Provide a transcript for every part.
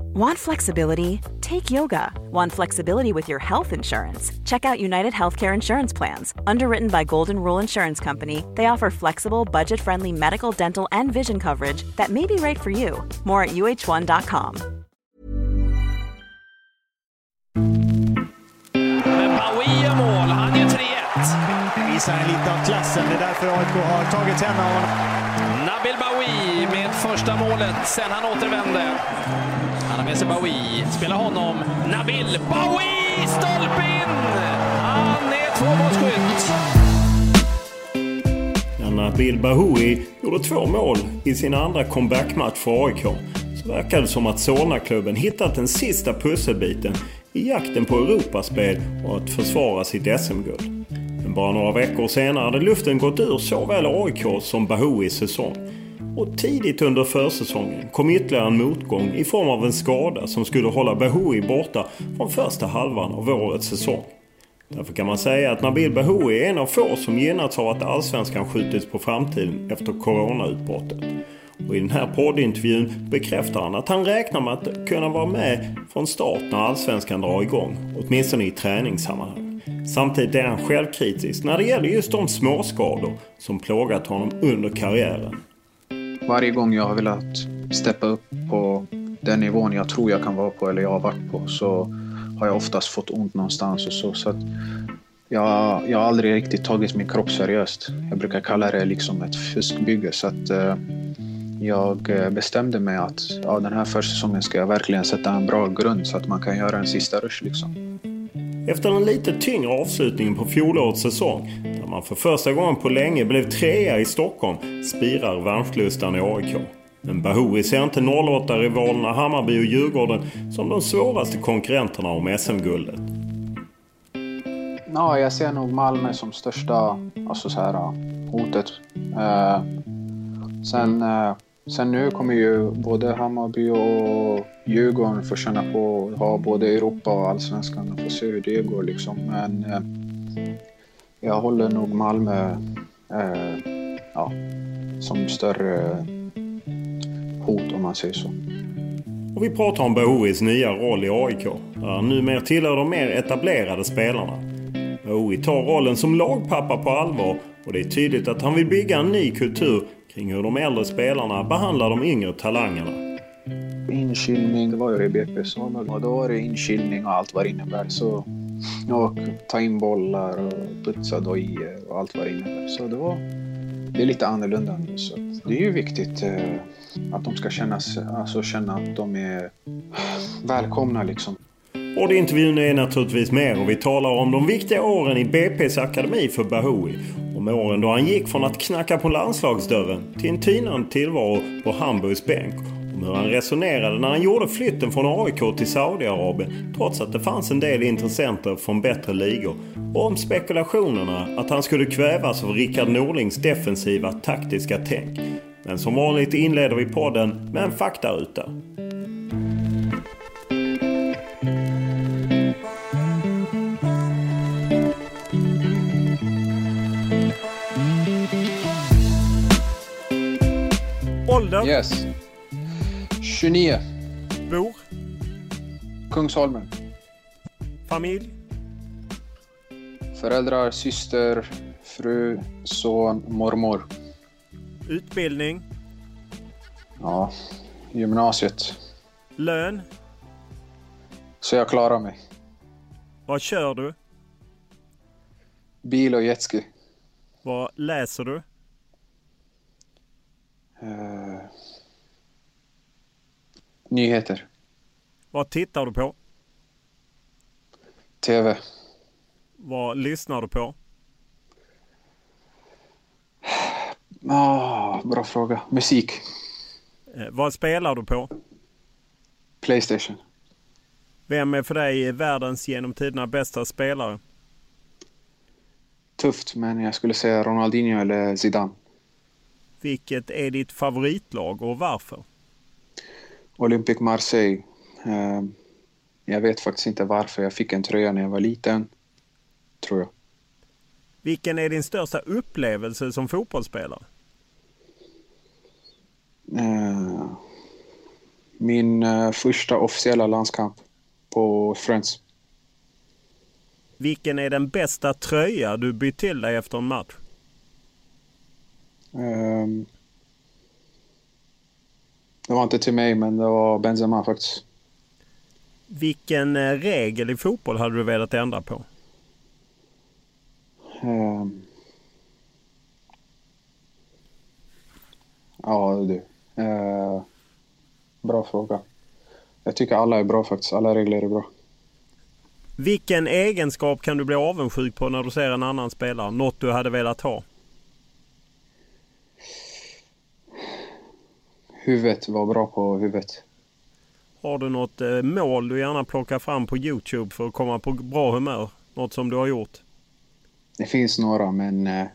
Want flexibility? Take yoga. Want flexibility with your health insurance? Check out United Healthcare Insurance Plans. Underwritten by Golden Rule Insurance Company, they offer flexible, budget friendly medical, dental, and vision coverage that may be right for you. More at uh1.com. Men Bowie gör mål. Han gör 3-1. Det visar en lite av klassen. Det är därför AIK har tagit hem honom. Nabil Bowie med första målet sen han återvände. Med sig Bowie. Spelar honom. Nabil Bowie! Stolpe in! Han är tvåmålsskytt. När Nabil Bahoui gjorde två mål i sin andra comebackmatch för AIK så verkade det som att Solna-klubben hittat den sista pusselbiten i jakten på Europaspel och att försvara sitt SM-guld. Men bara några veckor senare hade luften gått ur såväl AIK som Bahouis säsong. Och tidigt under försäsongen kom ytterligare en motgång i form av en skada som skulle hålla Bahoui borta från första halvan av årets säsong. Därför kan man säga att Nabil Bahoui är en av få som gynnats av att allsvenskan skjutits på framtiden efter coronautbrottet. Och i den här poddintervjun bekräftar han att han räknar med att kunna vara med från start när allsvenskan drar igång. Åtminstone i träningssammanhang. Samtidigt är han självkritisk när det gäller just de småskador som plågat honom under karriären. Varje gång jag har velat steppa upp på den nivån jag tror jag kan vara på eller jag har varit på så har jag oftast fått ont någonstans och så. så att jag, jag har aldrig riktigt tagit min kropp seriöst. Jag brukar kalla det liksom ett fuskbygge. Så att, eh, jag eh, bestämde mig att ja, den här försäsongen ska jag verkligen sätta en bra grund så att man kan göra en sista rush. Liksom. Efter den lite tyngre avslutningen på fjolårets säsong, när man för första gången på länge blev trea i Stockholm, spirar revanschlustan i AIK. Men Bahoui ser inte 08-rivalerna Hammarby och Djurgården som de svåraste konkurrenterna om SM-guldet. Ja, jag ser nog Malmö som största alltså så här, hotet. Eh, sen, eh, sen nu kommer ju både Hammarby och Djurgården få känna på att ha både Europa och Allsvenskan och få se hur det går liksom. Men eh, jag håller nog Malmö eh, ja, som större hot om man säger så. Och vi pratar om Bahouis nya roll i AIK. Där han numera tillhör de mer etablerade spelarna. Bahoui tar rollen som lagpappa på allvar och det är tydligt att han vill bygga en ny kultur kring hur de äldre spelarna behandlar de yngre talangerna. Inkilning, det var ju det BP sa. Och då var det inkilning och allt vad det innebär. Så, och ta in bollar och putsa dojor och allt vad det innebär. Så det var det är lite annorlunda nu. Så det är ju viktigt eh, att de ska kännas, alltså känna att de är välkomna liksom. Och intervjun är naturligtvis mer och vi talar om de viktiga åren i BP's akademi för Bahoui. Om åren då han gick från att knacka på landslagsdörren till en tynande tillvaro på Hamburgs bänk. Om hur han resonerade när han gjorde flytten från AIK till Saudiarabien trots att det fanns en del intressenter från bättre ligor. Och om spekulationerna att han skulle kvävas av Rickard Norlings defensiva taktiska tänk. Men som vanligt inleder vi podden med en faktaruta. Ålder? Yes. 29. Bor? Kungsholmen. Familj? Föräldrar, syster, fru, son, mormor. Utbildning? Ja, gymnasiet. Lön? Så jag klarar mig. Vad kör du? Bil och jetski. Vad läser du? Uh, nyheter. Vad tittar du på? TV. Vad lyssnar du på? Ah, bra fråga. Musik. Eh, vad spelar du på? Playstation. Vem är för dig världens genom tiderna bästa spelare? Tufft, men jag skulle säga Ronaldinho eller Zidane. Vilket är ditt favoritlag och varför? Olympique Marseille. Uh, jag vet faktiskt inte varför. Jag fick en tröja när jag var liten. Tror jag. Vilken är din största upplevelse som fotbollsspelare? Uh, min uh, första officiella landskamp på Friends. Vilken är den bästa tröja du bytt till dig efter en match? Det var inte till mig, men det var Benzema faktiskt. Vilken eh, regel i fotboll hade du velat ändra på? Um, ja, du. Uh, bra fråga. Jag tycker alla är bra faktiskt. Alla regler är bra. Vilken egenskap kan du bli avundsjuk på när du ser en annan spelare? Något du hade velat ha? Huvudet, var bra på huvudet. Har du något eh, mål du gärna plockar fram på Youtube för att komma på bra humör? Något som du har gjort? Det finns några men eh,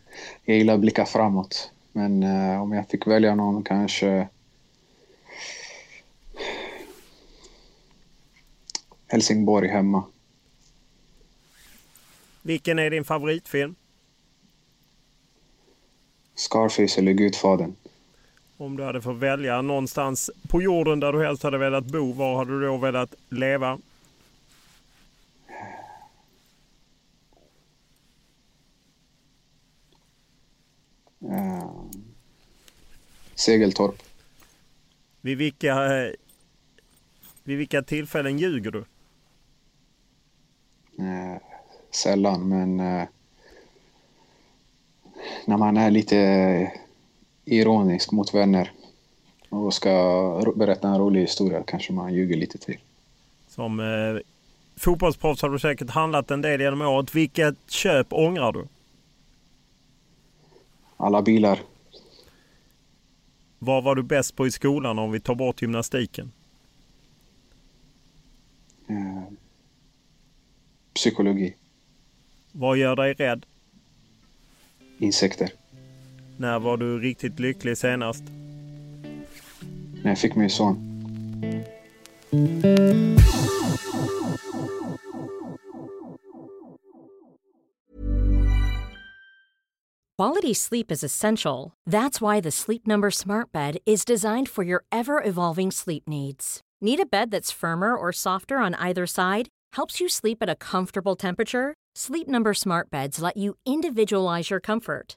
jag gillar att blicka framåt. Men eh, om jag fick välja någon kanske Helsingborg hemma. Vilken är din favoritfilm? Scarface eller Gudfadern. Om du hade fått välja någonstans på jorden där du helst hade velat bo, var hade du då velat leva? Uh, Segeltorp. Vid vilka, eh, vid vilka tillfällen ljuger du? Uh, sällan, men uh, när man är lite ironisk mot vänner och ska berätta en rolig historia kanske man ljuger lite till. Som eh, fotbollsproffs har du säkert handlat en del genom året. Vilket köp ångrar du? Alla bilar. Vad var du bäst på i skolan om vi tar bort gymnastiken? Eh, psykologi. Vad gör dig rädd? Insekter. När var du riktigt lycklig senast? När jag fick min son. Quality sleep is essential. That's why the Sleep Number Smart Bed is designed for your ever evolving sleep needs. Need a bed that's firmer or softer on either side? Helps you sleep at a comfortable temperature? Sleep Number Smart Beds let you individualize your comfort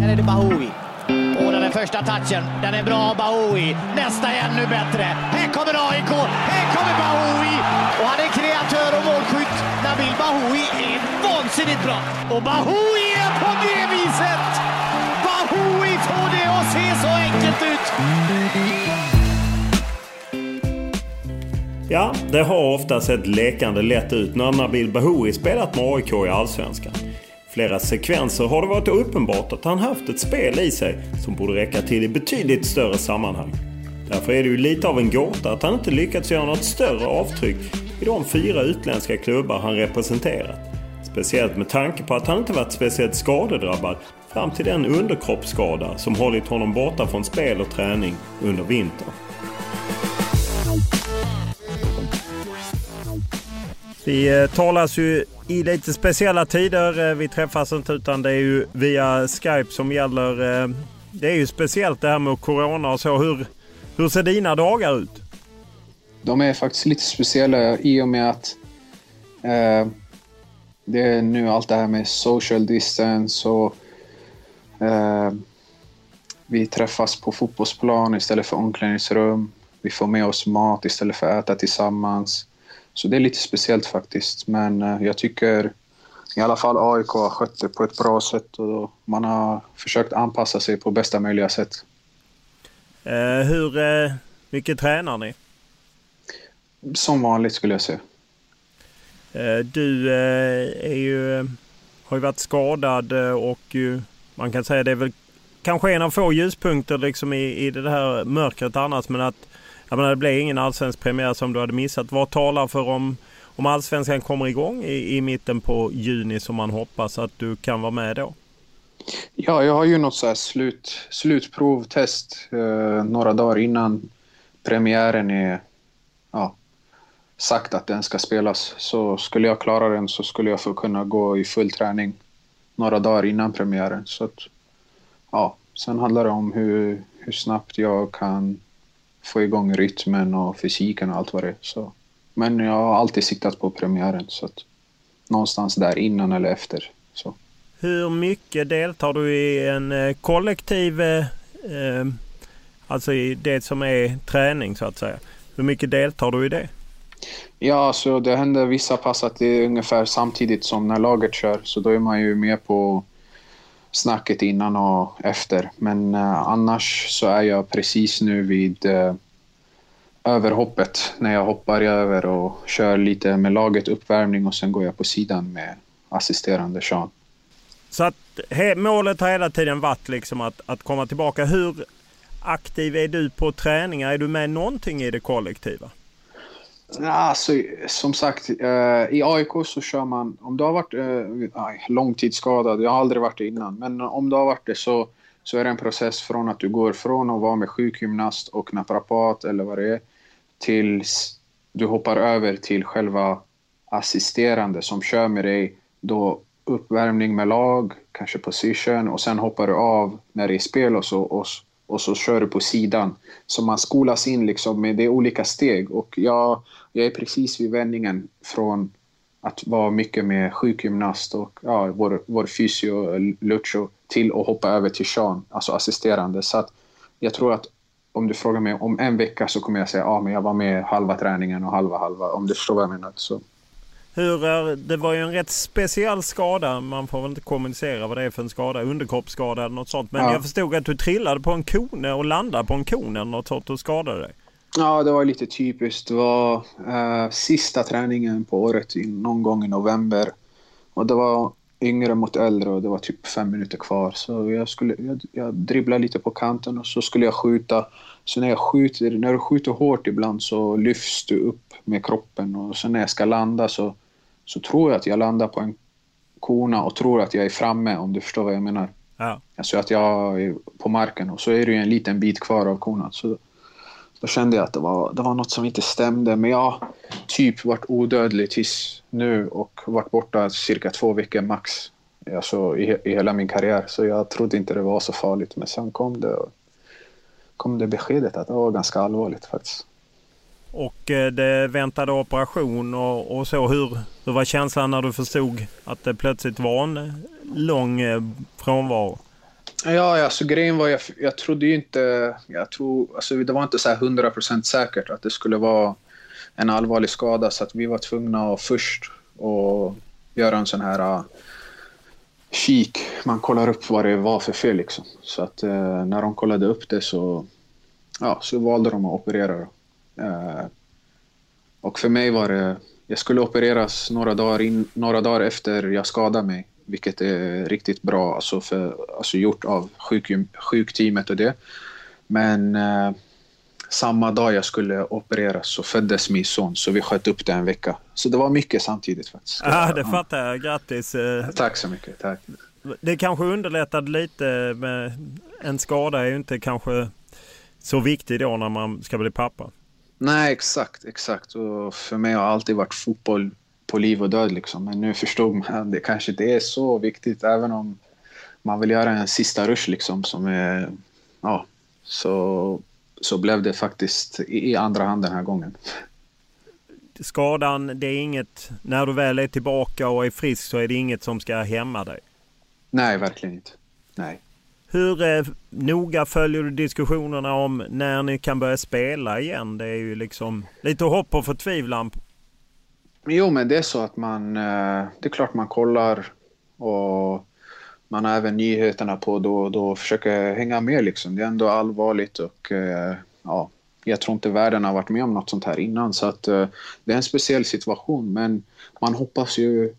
Här är det Bahoui. Och den första touchen, den är bra Bahoui. Nästa är ännu bättre. Här kommer AIK, här kommer Bahoui! Och han är kreatör och målskytt. Nabil Bahoui är vansinnigt bra. Och Bahoui är på det viset! Bahoui får det att se så enkelt ut! Ja, det har ofta sett lekande lätt ut när Nabil Bahoui spelat med AIK i Allsvenskan. Flera sekvenser har det varit uppenbart att han haft ett spel i sig som borde räcka till i betydligt större sammanhang. Därför är det ju lite av en gåta att han inte lyckats göra något större avtryck i de fyra utländska klubbar han representerat. Speciellt med tanke på att han inte varit speciellt skadedrabbad fram till den underkroppsskada som hållit honom borta från spel och träning under vintern. Vi eh, talas ju i lite speciella tider. Eh, vi träffas inte utan det är ju via Skype som gäller. Eh, det är ju speciellt det här med Corona och så. Hur, hur ser dina dagar ut? De är faktiskt lite speciella i och med att eh, det är nu allt det här med social distance och eh, vi träffas på fotbollsplan istället för omklädningsrum. Vi får med oss mat istället för att äta tillsammans. Så det är lite speciellt faktiskt. Men eh, jag tycker i alla fall AIK har skött det på ett bra sätt och man har försökt anpassa sig på bästa möjliga sätt. Eh, hur eh, mycket tränar ni? Som vanligt skulle jag säga. Eh, du är ju, har ju varit skadad och man kan säga det är väl kanske en av få ljuspunkter liksom i, i det här mörkret annars men att jag menar, det blev ingen allsvensk premiär som du hade missat. Vad talar för om, om allsvenskan kommer igång i, i mitten på juni som man hoppas att du kan vara med då? Ja, jag har ju något så här slut, slutprovtest eh, några dagar innan premiären är ja, sagt att den ska spelas. Så skulle jag klara den så skulle jag få kunna gå i full träning några dagar innan premiären. Så att, ja, sen handlar det om hur, hur snabbt jag kan få igång rytmen och fysiken och allt vad det är. Så. Men jag har alltid siktat på premiären. Så att någonstans där innan eller efter. Så. Hur mycket deltar du i en eh, kollektiv, eh, eh, alltså i det som är träning så att säga? Hur mycket deltar du i det? Ja, så det händer vissa pass att det är ungefär samtidigt som när laget kör. Så då är man ju med på snacket innan och efter. Men eh, annars så är jag precis nu vid eh, överhoppet när jag hoppar över och kör lite med laget uppvärmning och sen går jag på sidan med assisterande Sean. Så att he, målet har hela tiden varit liksom att, att komma tillbaka. Hur aktiv är du på träningar? Är du med någonting i det kollektiva? Alltså, som sagt, eh, i AIK så kör man... Om du har varit eh, långtidsskadad, jag har aldrig varit det innan, men om du har varit det så, så är det en process från att du går från att vara med sjukgymnast och naprapat eller vad det är tills du hoppar över till själva assisterande som kör med dig. Då uppvärmning med lag, kanske position och sen hoppar du av när det är spel och så, och, och så kör du på sidan. Så man skolas in liksom med det olika steg och jag, jag är precis vid vändningen från att vara mycket med sjukgymnast och ja, vår, vår fysio Lucho till att hoppa över till Sean, alltså assisterande. Så att jag tror att om du frågar mig om en vecka så kommer jag säga att men jag var med halva träningen och halva halva, om du förstår vad jag menar. Så. Hur är, det var ju en rätt speciell skada. Man får väl inte kommunicera vad det är för en skada. Underkroppsskada eller något sånt. Men ja. jag förstod att du trillade på en kone och landade på en kone eller något sånt och skadade dig. Ja, det var lite typiskt. Det var uh, sista träningen på året, någon gång i november. Och det var yngre mot äldre och det var typ fem minuter kvar. Så jag, skulle, jag, jag dribblade lite på kanten och så skulle jag skjuta. Så när jag skjuter, när du skjuter hårt ibland så lyfts du upp med kroppen och sen när jag ska landa så, så tror jag att jag landar på en kona och tror att jag är framme om du förstår vad jag menar. Ja. Alltså att jag är på marken och så är det ju en liten bit kvar av konan. Så då kände jag att det var, det var något som inte stämde. Men jag typ varit odödlig tills nu och varit borta cirka två veckor max. Alltså i, i hela min karriär. Så jag trodde inte det var så farligt. Men sen kom det, kom det beskedet att det var ganska allvarligt faktiskt. Och eh, det väntade operation och, och så. Hur, hur var känslan när du förstod att det plötsligt var en eh, lång eh, frånvaro? Ja, alltså grejen var jag, jag trodde ju inte... Jag tror, alltså, det var inte så här 100% säkert att det skulle vara en allvarlig skada så att vi var tvungna att först och göra en sån här uh, kik. Man kollar upp vad det var för fel liksom. Så att uh, när de kollade upp det så, ja, så valde de att operera. Uh, och för mig var det... Jag skulle opereras några dagar, in, några dagar efter jag skadade mig vilket är riktigt bra alltså för, alltså gjort av sjuk, sjukteamet och det. Men eh, samma dag jag skulle opereras så föddes min son så vi sköt upp det en vecka. Så det var mycket samtidigt faktiskt. Ja, det fattar jag. Grattis! Eh. Tack så mycket. Tack. Det kanske underlättade lite med en skada är ju inte kanske så viktig då när man ska bli pappa. Nej, exakt, exakt. Och för mig har alltid varit fotboll på liv och död liksom. Men nu förstod man att det kanske inte är så viktigt även om man vill göra en sista rush liksom som är, ja, så, så blev det faktiskt i andra hand den här gången. Skadan, det är inget, när du väl är tillbaka och är frisk så är det inget som ska hämma dig? Nej, verkligen inte. Nej. Hur eh, noga följer du diskussionerna om när ni kan börja spela igen? Det är ju liksom lite hopp och förtvivlan Jo, men det är så att man... Eh, det är klart man kollar och man har även nyheterna på då och då och försöker hänga med liksom. Det är ändå allvarligt och eh, ja, jag tror inte världen har varit med om något sånt här innan så att eh, det är en speciell situation men man hoppas ju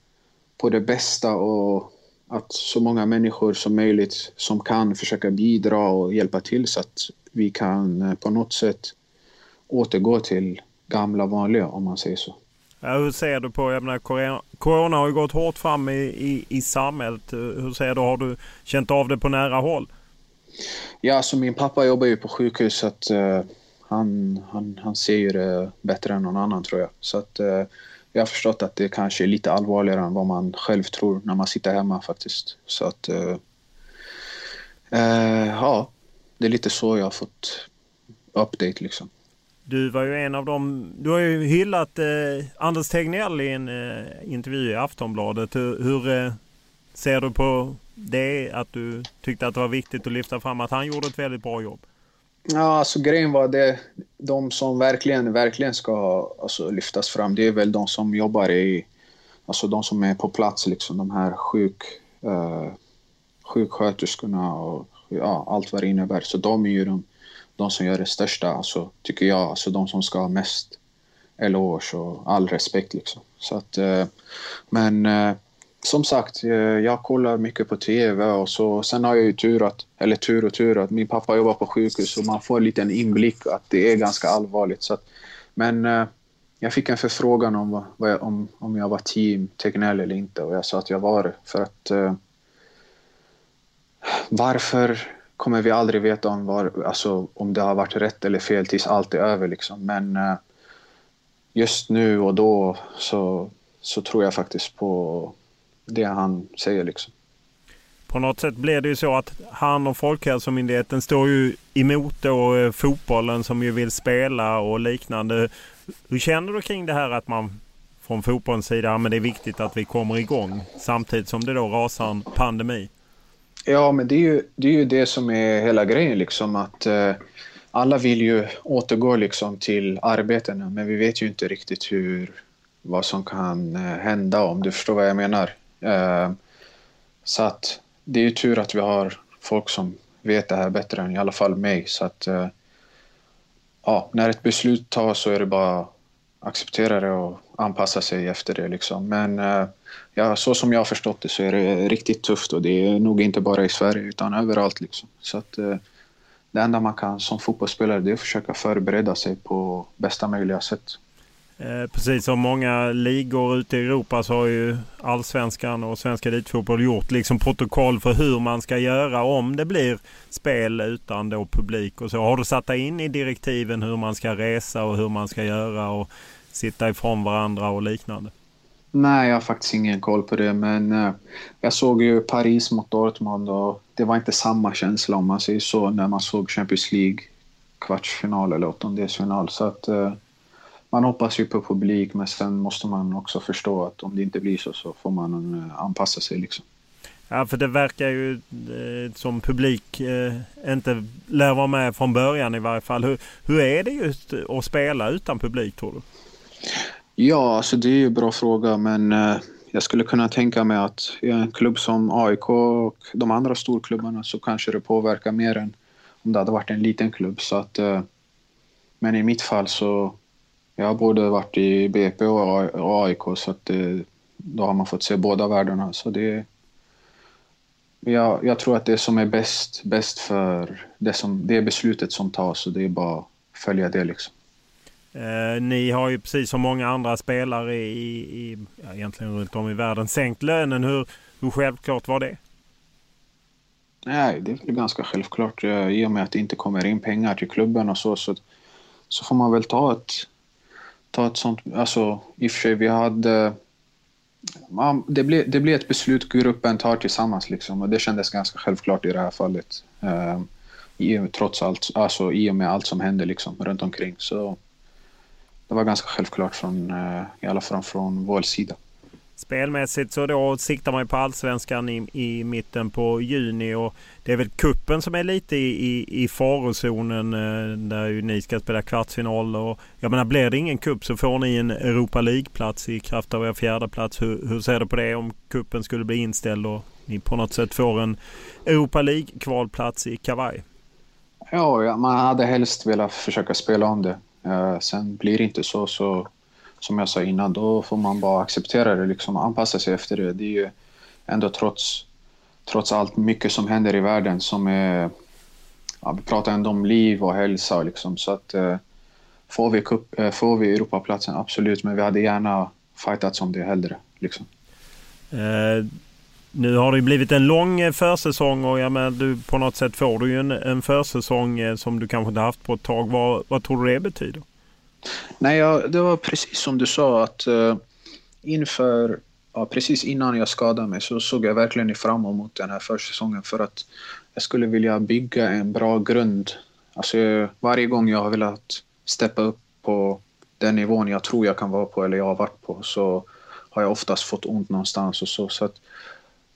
på det bästa och att så många människor som möjligt som kan försöka bidra och hjälpa till så att vi kan på något sätt återgå till gamla vanliga om man säger så. Ja, hur ser du på, jag menar, corona har ju gått hårt fram i, i, i samhället. Hur ser du, har du känt av det på nära håll? Ja, alltså min pappa jobbar ju på sjukhus så att uh, han, han, han ser ju det bättre än någon annan tror jag. Så att uh, jag har förstått att det kanske är lite allvarligare än vad man själv tror när man sitter hemma faktiskt. Så att Eh, eh, ja, det är lite så jag har fått update liksom. Du var ju en av dem. Du har ju hyllat eh, Anders Tegnell i en eh, intervju i Aftonbladet. Hur, hur eh, ser du på det? Att du tyckte att det var viktigt att lyfta fram att han gjorde ett väldigt bra jobb. Ja, alltså grejen var det. De som verkligen, verkligen ska alltså, lyftas fram, det är väl de som jobbar i, alltså de som är på plats liksom. De här sjuk, eh, sjuksköterskorna och ja, allt vad det innebär. Så de är ju de de som gör det största, alltså, tycker jag, alltså de som ska ha mest eloge och all respekt. Liksom. Så att, eh, men eh, som sagt, eh, jag kollar mycket på TV och så, sen har jag ju tur att, eller tur och tur att min pappa jobbar på sjukhus och man får en liten inblick att det är ganska allvarligt. Så att, men eh, jag fick en förfrågan om, jag, om, om jag var team Tegnell eller inte och jag sa att jag var det. För att eh, varför kommer vi aldrig veta om, var, alltså, om det har varit rätt eller fel tills allt är över. Liksom. Men just nu och då så, så tror jag faktiskt på det han säger. Liksom. På något sätt blir det ju så att han och Folkhälsomyndigheten står ju emot då eh, fotbollen som ju vill spela och liknande. Hur känner du kring det här att man från fotbollens sida, men det är viktigt att vi kommer igång samtidigt som det då rasar en pandemi? Ja, men det är ju det, är ju det som är hela grejen, liksom att eh, alla vill ju återgå liksom till arbetena, men vi vet ju inte riktigt hur, vad som kan eh, hända, om du förstår vad jag menar. Eh, så att det är ju tur att vi har folk som vet det här bättre än i alla fall mig. Så att, eh, ja, när ett beslut tas så är det bara att acceptera det och anpassa sig efter det. Liksom. Men eh, ja, så som jag har förstått det så är det riktigt tufft och det är nog inte bara i Sverige utan överallt. Liksom. Så att, eh, det enda man kan som fotbollsspelare det är att försöka förbereda sig på bästa möjliga sätt. Eh, precis som många ligor ute i Europa så har ju allsvenskan och svenska elitfotboll gjort liksom protokoll för hur man ska göra om det blir spel utan då publik och så. Har du satt dig in i direktiven hur man ska resa och hur man ska göra och sitta ifrån varandra och liknande? Nej, jag har faktiskt ingen koll på det, men eh, jag såg ju Paris mot Dortmund och det var inte samma känsla om man säger så när man såg Champions League kvartsfinal eller åttondelsfinal. Så att eh, man hoppas ju på publik, men sen måste man också förstå att om det inte blir så så får man eh, anpassa sig liksom. Ja, för det verkar ju eh, som publik eh, inte lär vara med från början i varje fall. Hur, hur är det just att spela utan publik tror du? Ja, alltså det är ju en bra fråga, men jag skulle kunna tänka mig att i en klubb som AIK och de andra storklubbarna så kanske det påverkar mer än om det hade varit en liten klubb. Så att, men i mitt fall så jag har både varit i BP och AIK så att det, då har man fått se båda världarna. Så det, jag, jag tror att det som är bäst, bäst för det, som, det beslutet som tas och det är bara att följa det liksom. Eh, ni har ju precis som många andra spelare i, i ja, egentligen runt om i världen sänkt lönen. Hur, hur självklart var det? Nej, det är väl ganska självklart. I och med att det inte kommer in pengar till klubben och så, så, så får man väl ta ett, ta ett sånt... Alltså, i och för sig, vi hade... Man, det, blev, det blev ett beslut gruppen tar tillsammans liksom, och det kändes ganska självklart i det här fallet. Eh, i, trots allt, alltså i och med allt som hände liksom, runt omkring. Så det var ganska självklart från, eh, i alla fall från vår sida. Spelmässigt så då siktar man på allsvenskan i, i mitten på juni och det är väl kuppen som är lite i, i, i farozonen eh, där ju ni ska spela kvartsfinal. Och, jag menar blir det ingen kupp så får ni en Europa League-plats i kraft av er fjärde plats. Hur, hur ser du på det om kuppen skulle bli inställd och ni på något sätt får en Europa League-kvalplats i kavaj? Ja, man hade helst velat försöka spela om det. Eh, sen blir det inte så, så som jag sa innan, då får man bara acceptera det liksom, och anpassa sig efter det. Det är ju ändå trots, trots allt mycket som händer i världen som är... Ja, vi pratar ändå om liv och hälsa liksom, så att eh, får, vi kupp, eh, får vi Europaplatsen, absolut, men vi hade gärna fightats om det hellre. Liksom. Eh, nu har det blivit en lång eh, försäsong och ja, men du, på något sätt får du ju en, en försäsong eh, som du kanske inte haft på ett tag. Vad, vad tror du det betyder? Nej, ja, det var precis som du sa att uh, inför, ja, precis innan jag skadade mig så såg jag verkligen fram emot den här försäsongen för att jag skulle vilja bygga en bra grund. Alltså varje gång jag har velat steppa upp på den nivån jag tror jag kan vara på eller jag har varit på så har jag oftast fått ont någonstans och så. så att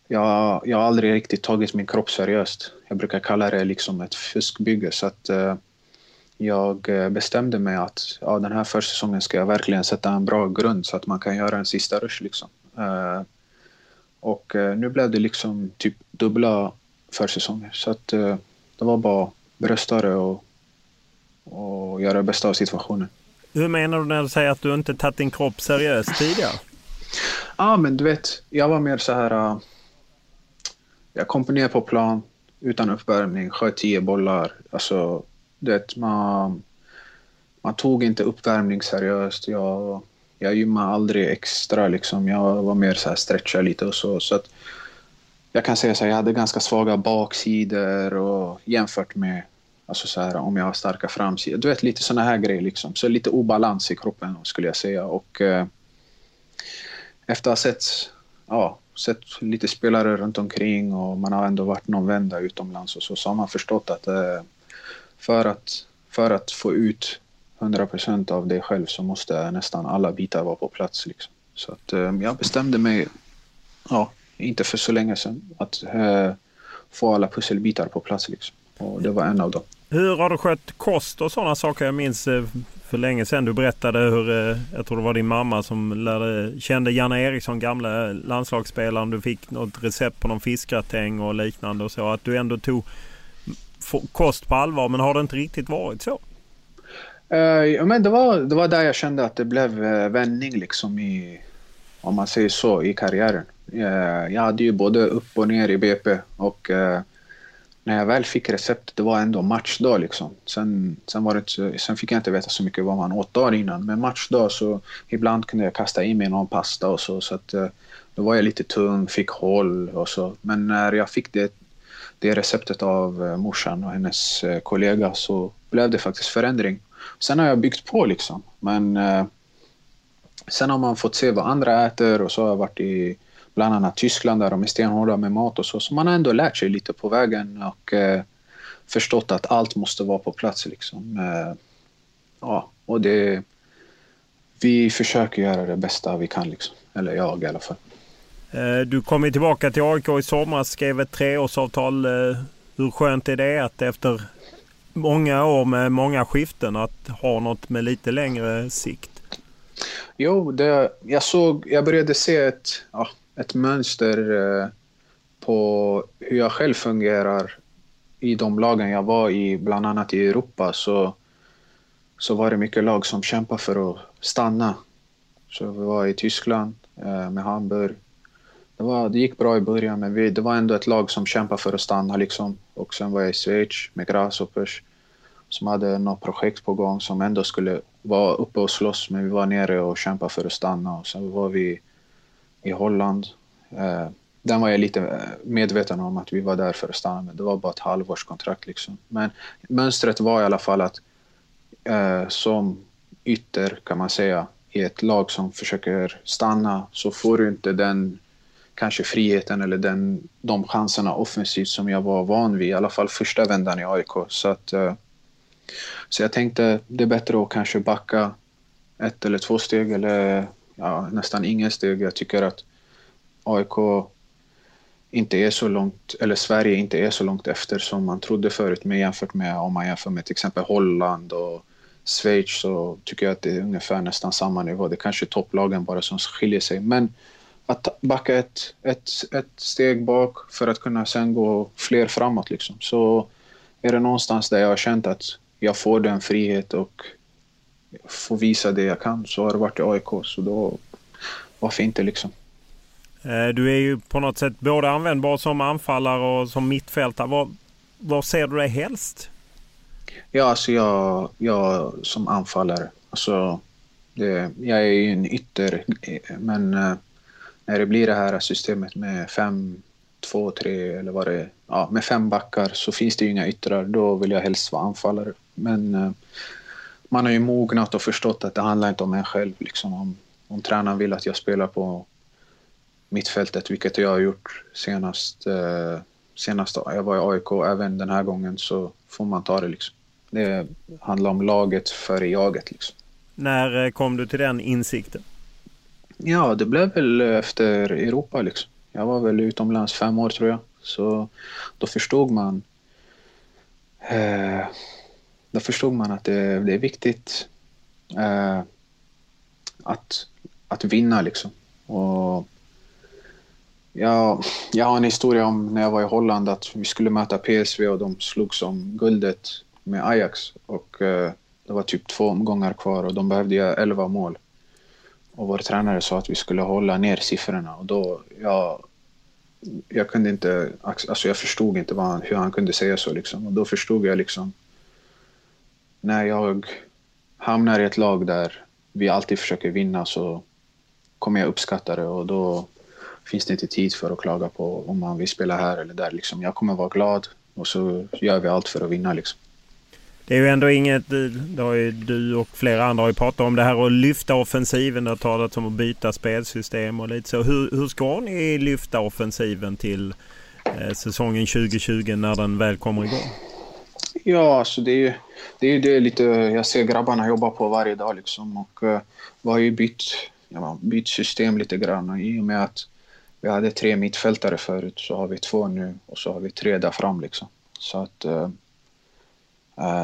jag, jag har aldrig riktigt tagit min kropp seriöst. Jag brukar kalla det liksom ett fuskbygge. Så att, uh, jag eh, bestämde mig att ja, den här försäsongen ska jag verkligen sätta en bra grund så att man kan göra en sista rush. Liksom. Uh, och uh, nu blev det liksom typ dubbla försäsonger. Så att uh, det var bara brösta det och, och göra det bästa av situationen. Hur menar du när du säger att du inte tagit din kropp seriöst tidigare? Ja, ah, men du vet, jag var mer så här... jag kom ner på plan utan uppvärmning, sköt tio bollar. Alltså, det, man, man tog inte uppvärmning seriöst. Jag, jag gymmade aldrig extra. Liksom. Jag var mer så här stretcha lite och så. så att jag kan säga så här, jag hade ganska svaga baksidor och jämfört med alltså så här, om jag har starka framsidor. Du vet, lite såna här grejer. Liksom. Så lite obalans i kroppen skulle jag säga. Och eh, efter att ha sett, ja, sett lite spelare runt omkring och man har ändå varit någon vända utomlands och så, så har man förstått att eh, för att, för att få ut 100% av dig själv så måste nästan alla bitar vara på plats. Liksom. Så att, eh, jag bestämde mig, ja, inte för så länge sedan, att eh, få alla pusselbitar på plats. Liksom. Och det var en av dem. Hur har du skött kost och sådana saker? Jag minns eh, för länge sedan du berättade hur, eh, jag tror det var din mamma som lärde, kände Janne Eriksson, gamla eh, landslagsspelaren. Du fick något recept på någon fiskgratäng och liknande och så. Att du ändå tog kost på allvar. Men har det inte riktigt varit så? Uh, men det, var, det var där jag kände att det blev uh, vändning liksom i, om man säger så, i karriären. Uh, jag hade ju både upp och ner i BP och när jag väl fick receptet, det var ändå matchdag liksom. Sen, sen, var det, sen fick jag inte veta så mycket vad man åt dagen innan. Men matchdag så ibland kunde jag kasta i mig någon pasta och så. Så att, då var jag lite tung, fick håll och så. Men när jag fick det, det receptet av eh, morsan och hennes eh, kollega så blev det faktiskt förändring. Sen har jag byggt på liksom. Men eh, sen har man fått se vad andra äter och så har jag varit i bland annat Tyskland där de är stenhårda med mat och så. Så man har ändå lärt sig lite på vägen och eh, förstått att allt måste vara på plats liksom. Eh, ja, och det... Vi försöker göra det bästa vi kan liksom. Eller jag i alla fall. Eh, du kom ju tillbaka till AIK i somras, skrev ett treårsavtal. Eh, hur skönt är det att efter många år med många skiften att ha något med lite längre sikt? Jo, det, jag, såg, jag började se ett, ja, ett mönster eh, på hur jag själv fungerar i de lagen jag var i, bland annat i Europa, så, så var det mycket lag som kämpade för att stanna. Så vi var i Tyskland eh, med Hamburg. Det, var, det gick bra i början, men vi, det var ändå ett lag som kämpade för att stanna. Liksom. Och sen var jag i Schweiz med Grasshoppers som hade något projekt på gång som ändå skulle vara uppe och slåss, men vi var nere och kämpade för att stanna. Och sen var vi i Holland. Eh, den var jag lite eh, medveten om att vi var där för att stanna, men det var bara ett halvårskontrakt. Liksom. Men mönstret var i alla fall att eh, som ytter, kan man säga, i ett lag som försöker stanna så får du inte den kanske friheten eller den, de chanserna offensivt som jag var van vid, i alla fall första vändan i AIK. Så, att, eh, så jag tänkte det är bättre att kanske backa ett eller två steg eller ja, nästan inga steg. Jag tycker att AIK inte är så långt, eller Sverige inte är så långt efter som man trodde förut med jämfört med om man jämför med till exempel Holland och Schweiz så tycker jag att det är ungefär nästan samma nivå. Det är kanske topplagen bara som skiljer sig. Men att backa ett, ett, ett steg bak för att kunna sen gå fler framåt liksom. Så är det någonstans där jag har känt att jag får den frihet och få visa det jag kan så har det varit i AIK. Så då, varför inte liksom? Eh, du är ju på något sätt både användbar som anfallare och som mittfältare. Var, var ser du dig helst? Ja, alltså jag, jag som anfallare. Alltså, det, jag är ju en ytter, men eh, när det blir det här systemet med fem, två, tre eller vad det är, ja, med fem backar så finns det ju inga yttrar. Då vill jag helst vara anfallare. Men eh, man har ju mognat och förstått att det handlar inte om en själv. Liksom. Om, om tränaren vill att jag spelar på mittfältet, vilket jag har gjort senast, eh, senast jag var i AIK, även den här gången, så får man ta det. Liksom. Det handlar om laget före jaget. Liksom. När eh, kom du till den insikten? Ja, det blev väl efter Europa. Liksom. Jag var väl utomlands fem år tror jag. Så då förstod man eh, då förstod man att det, det är viktigt eh, att, att vinna liksom. Och jag, jag har en historia om när jag var i Holland att vi skulle möta PSV och de slogs om guldet med Ajax. Och eh, det var typ två omgångar kvar och de behövde göra 11 mål. Och vår tränare sa att vi skulle hålla ner siffrorna och då, jag, jag kunde inte, alltså jag förstod inte han, hur han kunde säga så liksom. Och då förstod jag liksom när jag hamnar i ett lag där vi alltid försöker vinna så kommer jag uppskatta det och då finns det inte tid för att klaga på om man vill spela här eller där. Liksom. Jag kommer vara glad och så gör vi allt för att vinna. Liksom. Det är ju ändå inget, det har ju du och flera andra har ju pratat om det här att lyfta offensiven. Det har talats om att byta spelsystem och lite så. Hur, hur ska ni lyfta offensiven till eh, säsongen 2020 när den väl kommer igång? Ja, alltså det är ju det, är det lite jag ser grabbarna jobba på varje dag liksom. Och uh, vi har ju bytt, ja, bytt system lite grann i och med att vi hade tre mittfältare förut så har vi två nu och så har vi tre där fram liksom. Så att uh,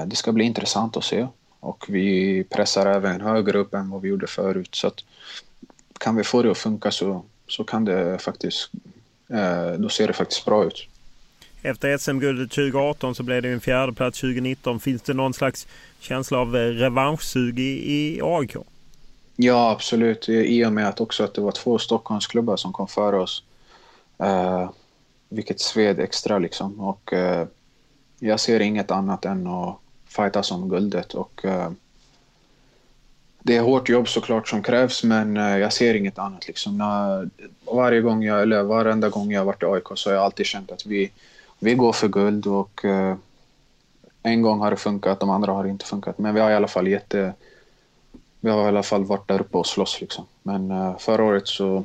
det ska bli intressant att se. Och vi pressar även högre upp än vad vi gjorde förut. Så kan vi få det att funka så, så kan det faktiskt, då ser det faktiskt bra ut. Efter SM-guldet 2018 så blev det en fjärde plats 2019. Finns det någon slags känsla av eh, revanschsug i, i AIK? Ja, absolut. I och med att också att det var två Stockholmsklubbar som kom före oss. Uh, vilket sved extra liksom. Och uh, jag ser inget annat än att fighta om guldet. Och, uh, det är hårt jobb såklart som krävs, men uh, jag ser inget annat. Liksom. När, varje gång jag, eller varenda gång jag har varit i AIK så har jag alltid känt att vi, vi går för guld. och uh, En gång har det funkat, de andra har inte funkat. Men vi har i alla fall jätte, vi har i alla fall varit där uppe och slåss. Liksom. Men förra året så,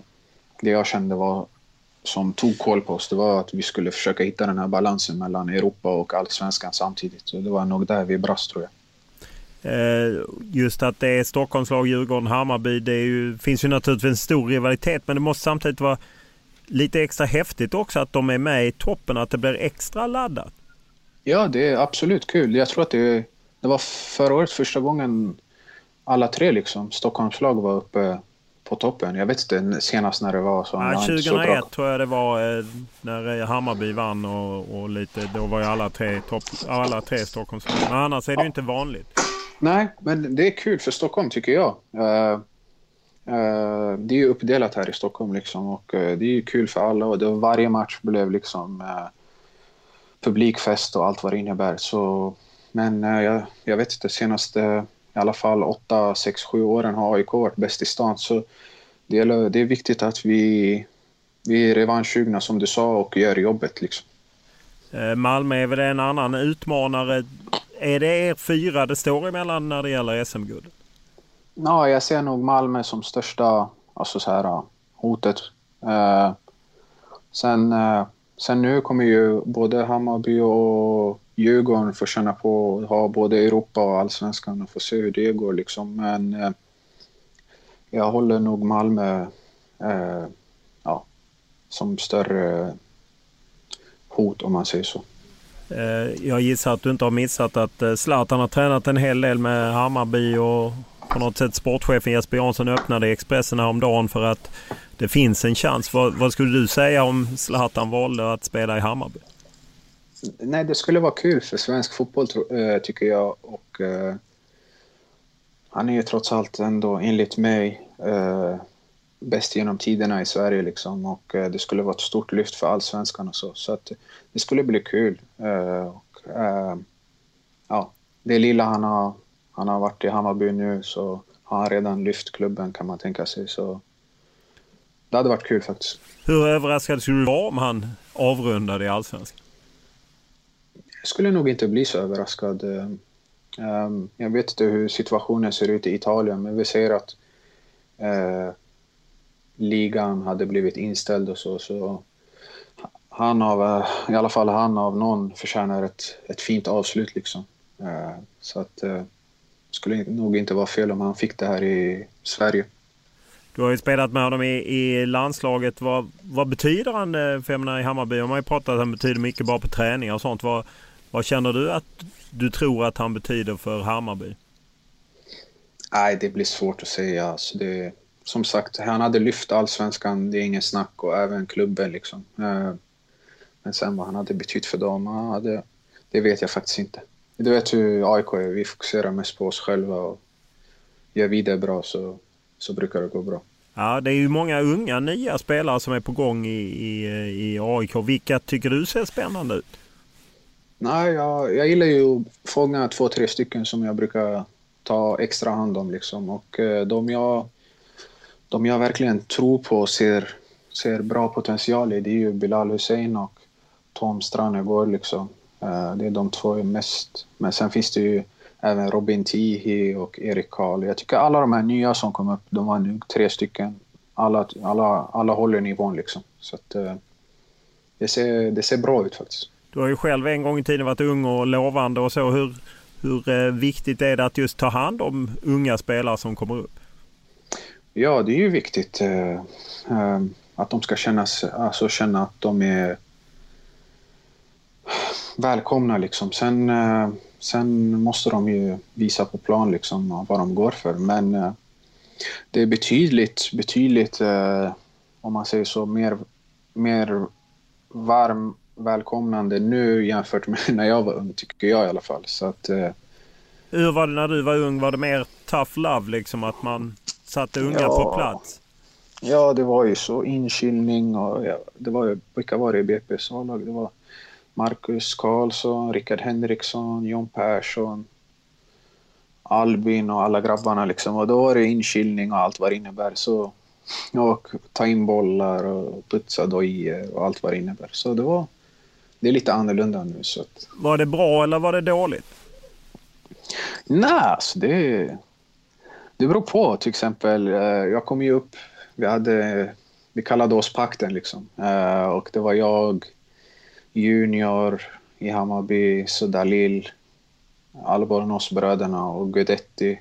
det jag kände var som tog koll på oss, det var att vi skulle försöka hitta den här balansen mellan Europa och allsvenskan samtidigt. Så det var nog där vi brast tror jag. Eh, just att det är Stockholmslag, Djurgården, Hammarby. Det ju, finns ju naturligtvis en stor rivalitet men det måste samtidigt vara lite extra häftigt också att de är med i toppen, att det blir extra laddat. Ja, det är absolut kul. Jag tror att det, det var förra året första gången alla tre liksom, Stockholmslag var uppe på toppen. Jag vet inte senast när det var. Så ja, 2001 så tror jag det var eh, när Hammarby vann och, och, lite. Då var ju alla tre, topp, alla tre Stockholms. Men annars är det ju inte vanligt. Nej, men det är kul för Stockholm tycker jag. Uh, uh, det är ju uppdelat här i Stockholm liksom och uh, det är ju kul för alla och det, varje match blev liksom publikfest och allt vad det innebär. Så, men jag, jag vet inte, senaste i alla fall 8, 6, 7 åren har AIK varit bäst i stan. Så det är, det är viktigt att vi, vi är revanschsugna som du sa och gör jobbet. Liksom. Eh, Malmö är väl en annan utmanare. Är det er fyra det står emellan när det gäller SM-guldet? Ja, jag ser nog Malmö som största alltså så här, hotet. Eh, sen, eh, sen nu kommer ju både Hammarby och Djurgården får känna på att ha både Europa och allsvenskan och få se hur det går liksom. Men eh, jag håller nog Malmö eh, ja, som större hot om man säger så. Eh, jag gissar att du inte har missat att eh, Zlatan har tränat en hel del med Hammarby och på något sätt sportchefen Jesper Jansson öppnade Expressen häromdagen för att det finns en chans. Vad, vad skulle du säga om Zlatan valde att spela i Hammarby? Nej, det skulle vara kul för svensk fotboll eh, tycker jag. Och, uh, han är ju trots allt ändå enligt mig uh, bäst genom tiderna i Sverige liksom och det skulle vara ett stort lyft för allsvenskan och så. Så att det skulle bli kul. och, ja, det lilla han har, han har varit i Hammarby nu så har han redan lyft klubben kan man tänka sig. Så det hade varit kul faktiskt. Hur överraskad skulle du vara om han avrundade i allsvenskan? Jag skulle nog inte bli så överraskad. Um, jag vet inte hur situationen ser ut i Italien, men vi ser att uh, ligan hade blivit inställd och så. så han av, eh, i alla fall han av någon förtjänar ett, ett fint avslut liksom. Uh, så att uh, skulle nog inte vara fel om han fick det här i Sverige. Du har ju spelat med honom i, i landslaget. Vad, vad betyder han för i Hammarby? Man har ju pratat att han betyder mycket bara på träningar och sånt. Vad, vad känner du att du tror att han betyder för Hammarby? Nej, det blir svårt att säga. Alltså det, som sagt, han hade lyft allsvenskan, det är ingen snack, och även klubben. Liksom. Eh, men sen vad han hade betytt för dem, hade, det vet jag faktiskt inte. Du vet hur AIK är, vi fokuserar mest på oss själva och gör vi det bra så, så brukar det gå bra. Ja, det är ju många unga nya spelare som är på gång i, i, i AIK. Vilka tycker du ser spännande ut? Nej, jag, jag gillar ju att fånga två, tre stycken som jag brukar ta extra hand om. Liksom. Och eh, de jag, de jag verkligen tror på och ser, ser bra potential i det är ju Bilal Hussein och Tom Stranegård. Liksom. Eh, det är de två är mest. Men sen finns det ju även Robin Tihi och Erik Karl. Jag tycker alla de här nya som kom upp, de var nu tre stycken. Alla, alla, alla håller nivån liksom. Så att, eh, det, ser, det ser bra ut faktiskt. Du har ju själv en gång i tiden varit ung och lovande och så. Hur, hur eh, viktigt är det att just ta hand om unga spelare som kommer upp? Ja, det är ju viktigt eh, eh, att de ska kännas, alltså känna att de är välkomna. Liksom. Sen, eh, sen måste de ju visa på plan liksom, vad de går för. Men eh, det är betydligt, betydligt, eh, om man säger så, mer, mer varm välkomnande nu jämfört med när jag var ung, tycker jag i alla fall. Så att, eh... Hur var det när du var ung? Var det mer tough love, liksom att man satte unga ja. på plats? Ja, det var ju så. Inkilning och ja, det var ju, vilka var det i BP's A-lag? Det var Marcus Karlsson, Rickard Henriksson, John Persson, Albin och alla grabbarna liksom. Och då var det inkilning och allt vad det innebär. Så, och ta in bollar och putsa dojor och allt vad det innebär. Så det var... Det är lite annorlunda nu. Så att... Var det bra eller var det dåligt? Nej, alltså det... Det beror på. Till exempel, eh, jag kom ju upp... Vi hade... Vi kallade oss pakten liksom. Eh, och det var jag, Junior i Hammarby, Sudalil, Albornoz-bröderna och Guidetti.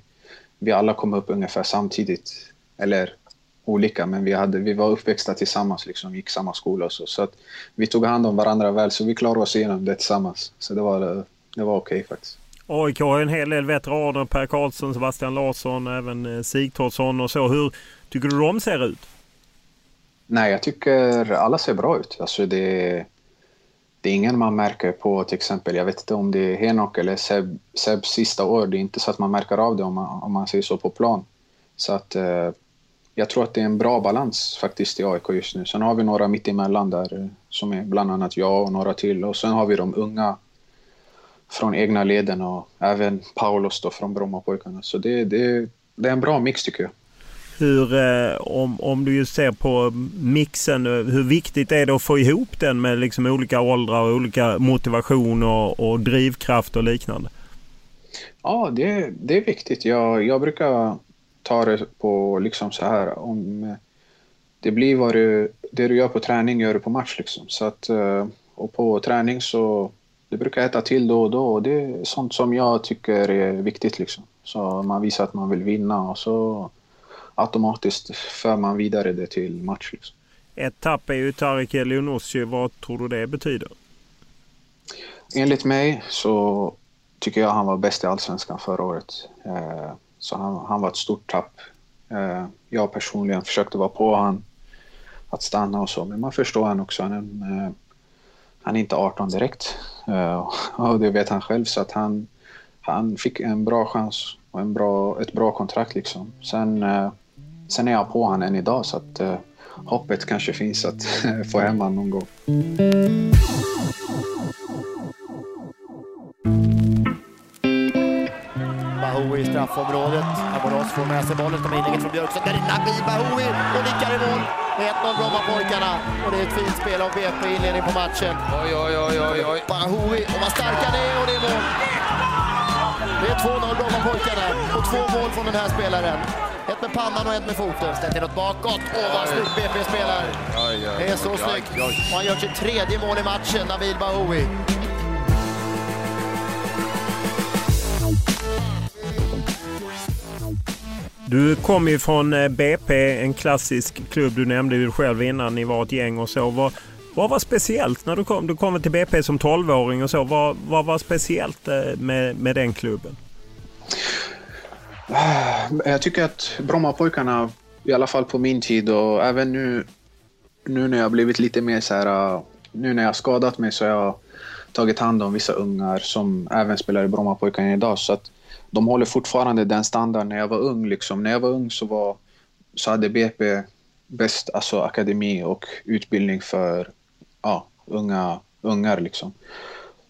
Vi alla kom upp ungefär samtidigt. Eller olika, men vi, hade, vi var uppväxta tillsammans, liksom, gick samma skola och så. Så att vi tog hand om varandra väl, så vi klarade oss igenom det tillsammans. Så det var, det var okej okay, faktiskt. AIK har en hel del veteraner. Per Karlsson, Sebastian Larsson, även eh, Sigthorsson och så. Hur tycker du de ser ut? Nej, jag tycker alla ser bra ut. Alltså det, det är ingen man märker på till exempel, jag vet inte om det är Henok eller Seb, Sebs sista år. Det är inte så att man märker av det om man, om man säger så på plan. Så att eh, jag tror att det är en bra balans faktiskt i AIK just nu. Sen har vi några mittemellan där eh, som är bland annat jag och några till. Och sen har vi de unga från egna leden och även Paulos då från Brommapojkarna. Så det, det, det är en bra mix tycker jag. Hur, eh, om, om du just ser på mixen, eh, hur viktigt är det att få ihop den med liksom olika åldrar och olika motivation och, och drivkraft och liknande? Ja, det, det är viktigt. Jag, jag brukar ta det på liksom så här om det blir vad du, det du gör på träning gör du på match liksom. Så att, eh, och på träning så det brukar äta till då och då och det är sånt som jag tycker är viktigt liksom. Så man visar att man vill vinna och så automatiskt för man vidare det till match. Liksom. Ett tapp är ju Tarik Elionossi. Vad tror du det betyder? Enligt mig så tycker jag han var bäst i Allsvenskan förra året. Så han, han var ett stort tapp. Eh, jag personligen försökte vara på han att stanna och så, men man förstår han också. Han är, eh, han är inte 18 direkt eh, och det vet han själv så att han, han fick en bra chans och en bra, ett bra kontrakt liksom. Sen eh, Sen är jag på honom än idag så att eh, hoppet kanske finns att få hem honom någon gång. I straffområdet. Amoros får med sig bollen, kommer inlägget från Björksson. Där är Nabil Bahoui och nickar i mål. 1-0 Brommapojkarna. Och det är ett fint spel av BP i inledning på matchen. Oj, oj, oj, oj, oj. Bahoui, och vad starka det är och det är mål. Det är 2-0 Brommapojkarna och två mål från den här spelaren. Ett med pannan och ett med foten. Ställt inåt bakåt. Åh, vad snyggt BP spelar. Det är så snyggt. Och han gör sitt tredje mål i matchen, Nabil Bahoui. Du kom ju från eh, BP, en klassisk klubb. Du nämnde ju själv innan ni var ett gäng och så. Vad, vad var speciellt när du kom? Du kom till BP som 12-åring och så. Vad, vad var speciellt eh, med, med den klubben? Ah, jag tycker att Brommapojkarna, i alla fall på min tid och även nu, nu när jag blivit lite mer så här, ah, nu när jag skadat mig så har jag tagit hand om vissa ungar som även spelar i Brommapojkarna idag. Så att de håller fortfarande den standard när jag var ung. Liksom. När jag var ung så, var, så hade BP bäst alltså, akademi och utbildning för ja, unga ungar. Liksom.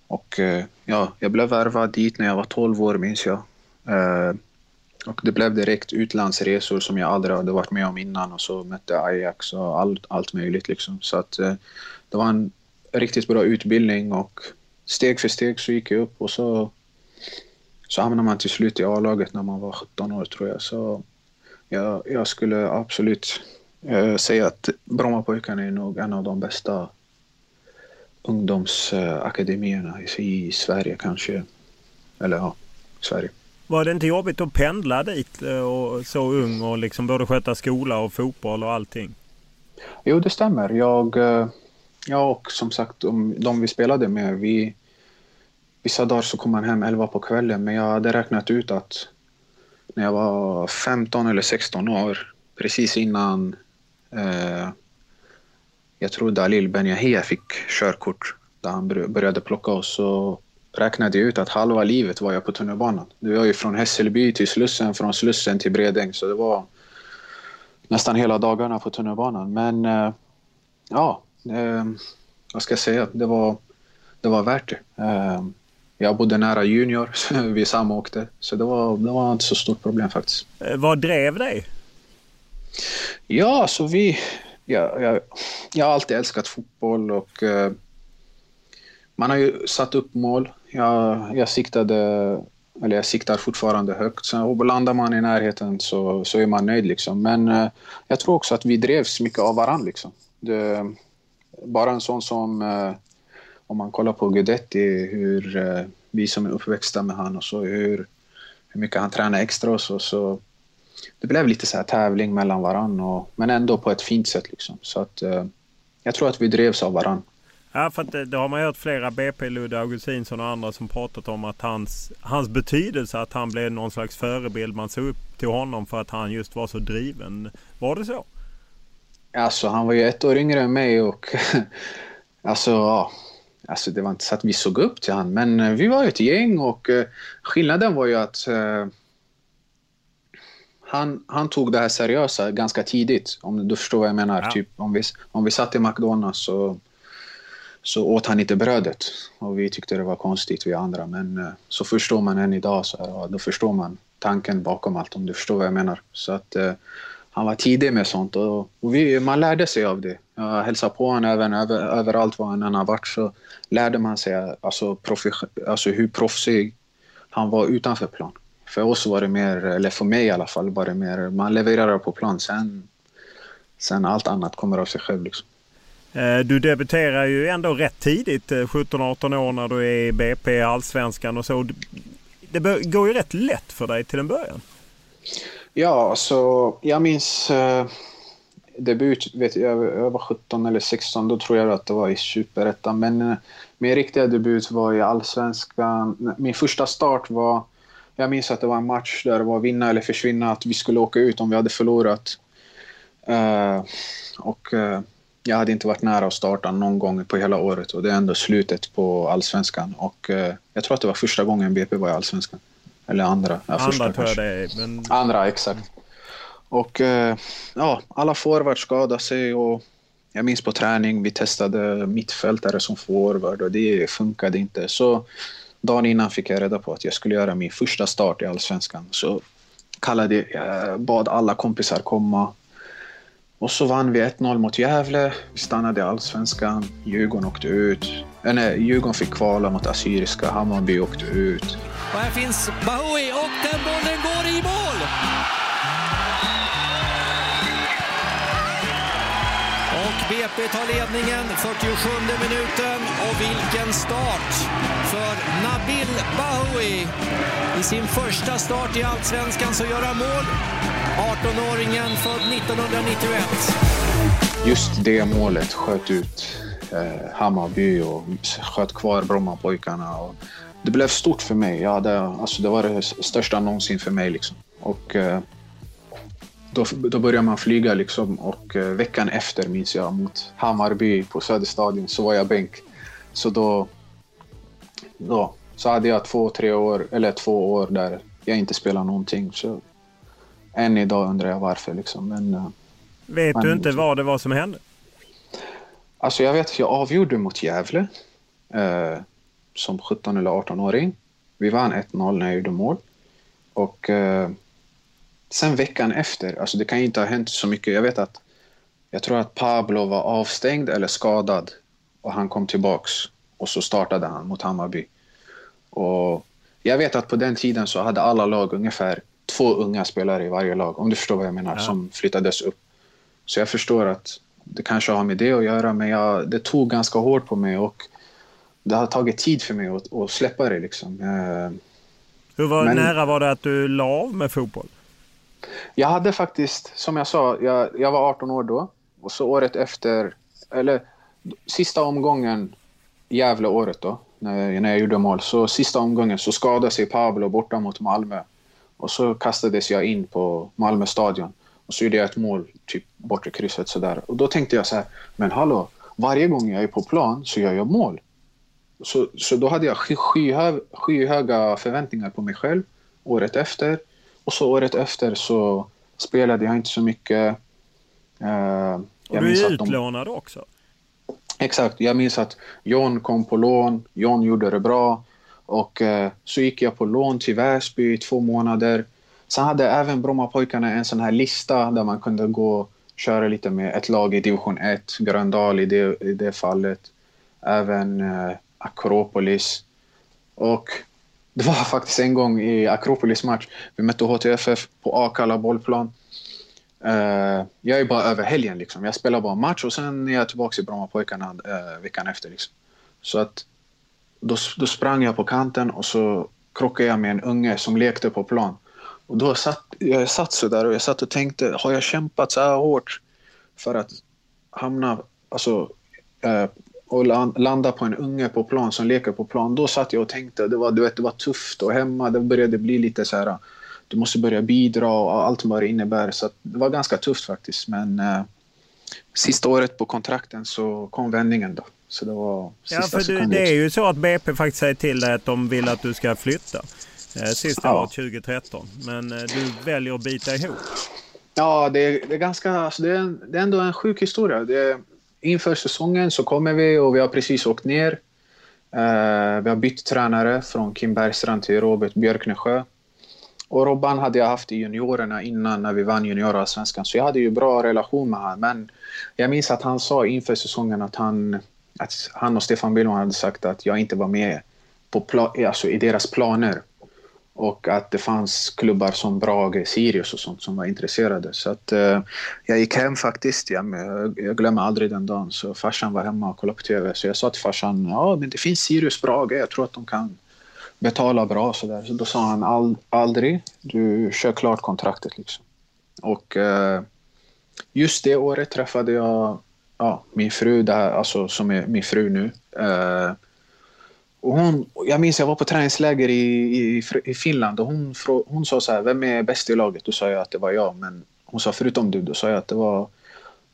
Och eh, ja, jag blev värvad dit när jag var 12 år minns jag. Eh, och det blev direkt utlandsresor som jag aldrig hade varit med om innan och så mötte Ajax och allt, allt möjligt liksom. Så att eh, det var en riktigt bra utbildning och steg för steg så gick jag upp och så, så hamnade man till slut i A-laget när man var 17 år tror jag. Så jag, jag skulle absolut eh, säga att Brommapojkarna är nog en av de bästa ungdomsakademierna i Sverige kanske. Eller ja, Sverige. Var det inte jobbigt att pendla dit eh, och så ung och liksom både sköta skola och fotboll och allting? Jo, det stämmer. Jag, eh, jag och som sagt de, de vi spelade med, vi, vissa dagar så kom han hem 11 på kvällen men jag hade räknat ut att när jag var 15 eller 16 år, precis innan eh, jag tror Dalil Ben fick körkort, där han började plocka oss, så räknade jag ut att halva livet var jag på tunnelbanan. Det var ju från Hässelby till Slussen, från Slussen till Bredäng. Så det var nästan hela dagarna på tunnelbanan. Men eh, ja, eh, vad ska jag säga? Det var, det var värt det. Uh, jag bodde nära Junior, vi samåkte. Så det var, det var inte så stort problem faktiskt. Eh, vad drev dig? Ja, så vi... Ja, jag, jag har alltid älskat fotboll och uh, man har ju satt upp mål. Jag, jag siktade, eller jag siktar fortfarande högt. Så landar man i närheten så, så är man nöjd liksom. Men uh, jag tror också att vi drevs mycket av varandra liksom. Det, bara en sån som uh, om man kollar på Guidetti, hur eh, vi som är uppväxta med honom och så hur, hur mycket han tränar extra och så, så det blev lite så här tävling mellan varann och, men ändå på ett fint sätt liksom. Så att eh, jag tror att vi drevs av varann. Ja, för att det, det har man hört flera BP, Ludde Augustinsson och andra som pratat om att hans, hans betydelse, att han blev någon slags förebild. Man såg upp till honom för att han just var så driven. Var det så? Alltså, han var ju ett år yngre än mig och alltså, ja, Alltså det var inte så att vi såg upp till honom, men eh, vi var ett gäng och uh, skillnaden var ju att uh, han, han tog det här seriösa ganska tidigt, om du förstår vad jag menar. Ja. Typ, om, vi, om vi satt i McDonalds så, så åt han inte brödet och vi tyckte det var konstigt, vi andra. Men så förstår man än idag, så här, då förstår man tanken bakom allt, om du förstår vad jag menar. Så att han var tidig med sånt och, och vi, man lärde sig av det. Jag hälsade på honom även över, överallt var han än har varit så lärde man sig alltså, profi, alltså hur proffsig han var utanför plan. För oss var det mer, eller för mig i alla fall, var det mer man levererar på plan. Sen, sen allt annat kommer av sig själv. Liksom. Eh, du debuterar ju ändå rätt tidigt, eh, 17-18 år när du är i BP, Allsvenskan och så. Det går ju rätt lätt för dig till en början. Ja, så jag minns eh, debut, vet jag, jag var 17 eller 16, då tror jag att det var i Superettan. Men eh, min riktiga debut var i Allsvenskan. Min första start var, jag minns att det var en match där det var vinna eller försvinna, att vi skulle åka ut om vi hade förlorat. Eh, och eh, jag hade inte varit nära att starta någon gång på hela året och det är ändå slutet på Allsvenskan. Och eh, jag tror att det var första gången BP var i Allsvenskan. Eller andra. Ja, andra första, tror jag det är. Men... Andra, exakt. Och eh, ja, alla forwards skadade sig och jag minns på träning, vi testade mittfältare som forward och det funkade inte. Så dagen innan fick jag reda på att jag skulle göra min första start i Allsvenskan. Så kallade, jag bad alla kompisar komma. Och så vann vi 1-0 mot Gävle. Vi stannade i Allsvenskan. Djurgården åkte ut. Nej, Djurgården fick kvala mot Assyriska. Hammarby åkte ut. Och här finns Bahoui och den bollen går i mål! Och BP tar ledningen 47 minuten och vilken start för Nabil Bahoui. I sin första start i Allsvenskan så gör han mål. 18-åringen född 1991. Just det målet sköt ut eh, Hammarby och sköt kvar Brommapojkarna. Och det blev stort för mig. Ja, det, alltså det var det största någonsin för mig. Liksom. Och, eh, då, då började man flyga liksom och eh, veckan efter minns jag mot Hammarby på Söderstadion så var jag bänk. Så då, då så hade jag två, tre år, eller två år där jag inte spelade någonting. Så än idag undrar jag varför liksom. Men, eh, vet men, du inte vad det var som hände? Alltså jag vet att jag avgjorde mot Gävle eh, som 17 eller 18-åring. Vi vann 1-0 när jag gjorde mål. Och eh, sen veckan efter, alltså det kan ju inte ha hänt så mycket. Jag vet att jag tror att Pablo var avstängd eller skadad och han kom tillbaks och så startade han mot Hammarby. Och jag vet att på den tiden så hade alla lag ungefär två unga spelare i varje lag, om du förstår vad jag menar, ja. som flyttades upp. Så jag förstår att det kanske har med det att göra, men jag, det tog ganska hårt på mig och det har tagit tid för mig att, att släppa det. Liksom. Eh, Hur var, men, nära var det att du la av med fotboll? Jag hade faktiskt, som jag sa, jag, jag var 18 år då. Och så året efter, eller sista omgången, Gävle-året då, när, när jag gjorde mål. Så sista omgången så skadade sig Pablo borta mot Malmö. Och så kastades jag in på Malmö stadion. Och så gjorde jag ett mål, typ bortre krysset sådär. Och då tänkte jag så här, men hallå, varje gång jag är på plan så gör jag mål. Så, så då hade jag skyhö, skyhöga förväntningar på mig själv året efter. Och så året efter så spelade jag inte så mycket. Uh, och du är utlånad de... också? Exakt. Jag minns att John kom på lån. John gjorde det bra. Och eh, så gick jag på lån till Väsby i två månader. Sen hade även Brommapojkarna en sån här lista där man kunde gå och köra lite med ett lag i division 1. Gröndal i det, i det fallet. Även eh, Akropolis. Och det var faktiskt en gång i Akropolis match. Vi mötte HTFF på Akalla bollplan. Uh, jag är bara över helgen. Liksom. Jag spelar bara match och sen är jag tillbaka i Brommapojkarna uh, veckan efter. Liksom. Så att då, då sprang jag på kanten och så krockade jag med en unge som lekte på plan. Och då satt jag satt så där och jag satt och tänkte, har jag kämpat så här hårt för att hamna, alltså uh, och landa på en unge på plan som leker på plan. Då satt jag och tänkte, det var, du vet, det var tufft och hemma det började bli lite så här du måste börja bidra och allt vad det innebär. Så det var ganska tufft faktiskt. Men eh, sista året på kontrakten så kom vändningen då. Så det var ja, för du, det är ju så att BP faktiskt säger till dig att de vill att du ska flytta. Eh, sista ja. året 2013. Men eh, du väljer att bita ihop. Ja, det är, det är ganska... Alltså det, är, det är ändå en sjuk historia. Det, inför säsongen så kommer vi och vi har precis åkt ner. Uh, vi har bytt tränare från Kim Bergstrand till Robert Björknesjö. Och Robban hade jag haft i juniorerna innan när vi vann juniorallsvenskan. Så jag hade ju bra relation med honom. Men jag minns att han sa inför säsongen att han, att han och Stefan Billman hade sagt att jag inte var med på alltså i deras planer. Och att det fanns klubbar som Brage, Sirius och sånt som var intresserade. Så att eh, jag gick hem faktiskt. Jag, jag glömmer aldrig den dagen. Så farsan var hemma och kollade på TV. Så jag sa till farsan, ja men det finns Sirius, Brage. Jag tror att de kan betala bra. Så, där. så då sa han Ald aldrig, du kör klart kontraktet. Liksom. Och eh, just det året träffade jag ja, min fru, där, alltså, som är min fru nu. Eh, och hon, jag minns jag var på träningsläger i, i, i Finland och hon, hon sa så här, vem är bäst i laget? Då sa jag att det var jag, men hon sa förutom du, då sa jag att det var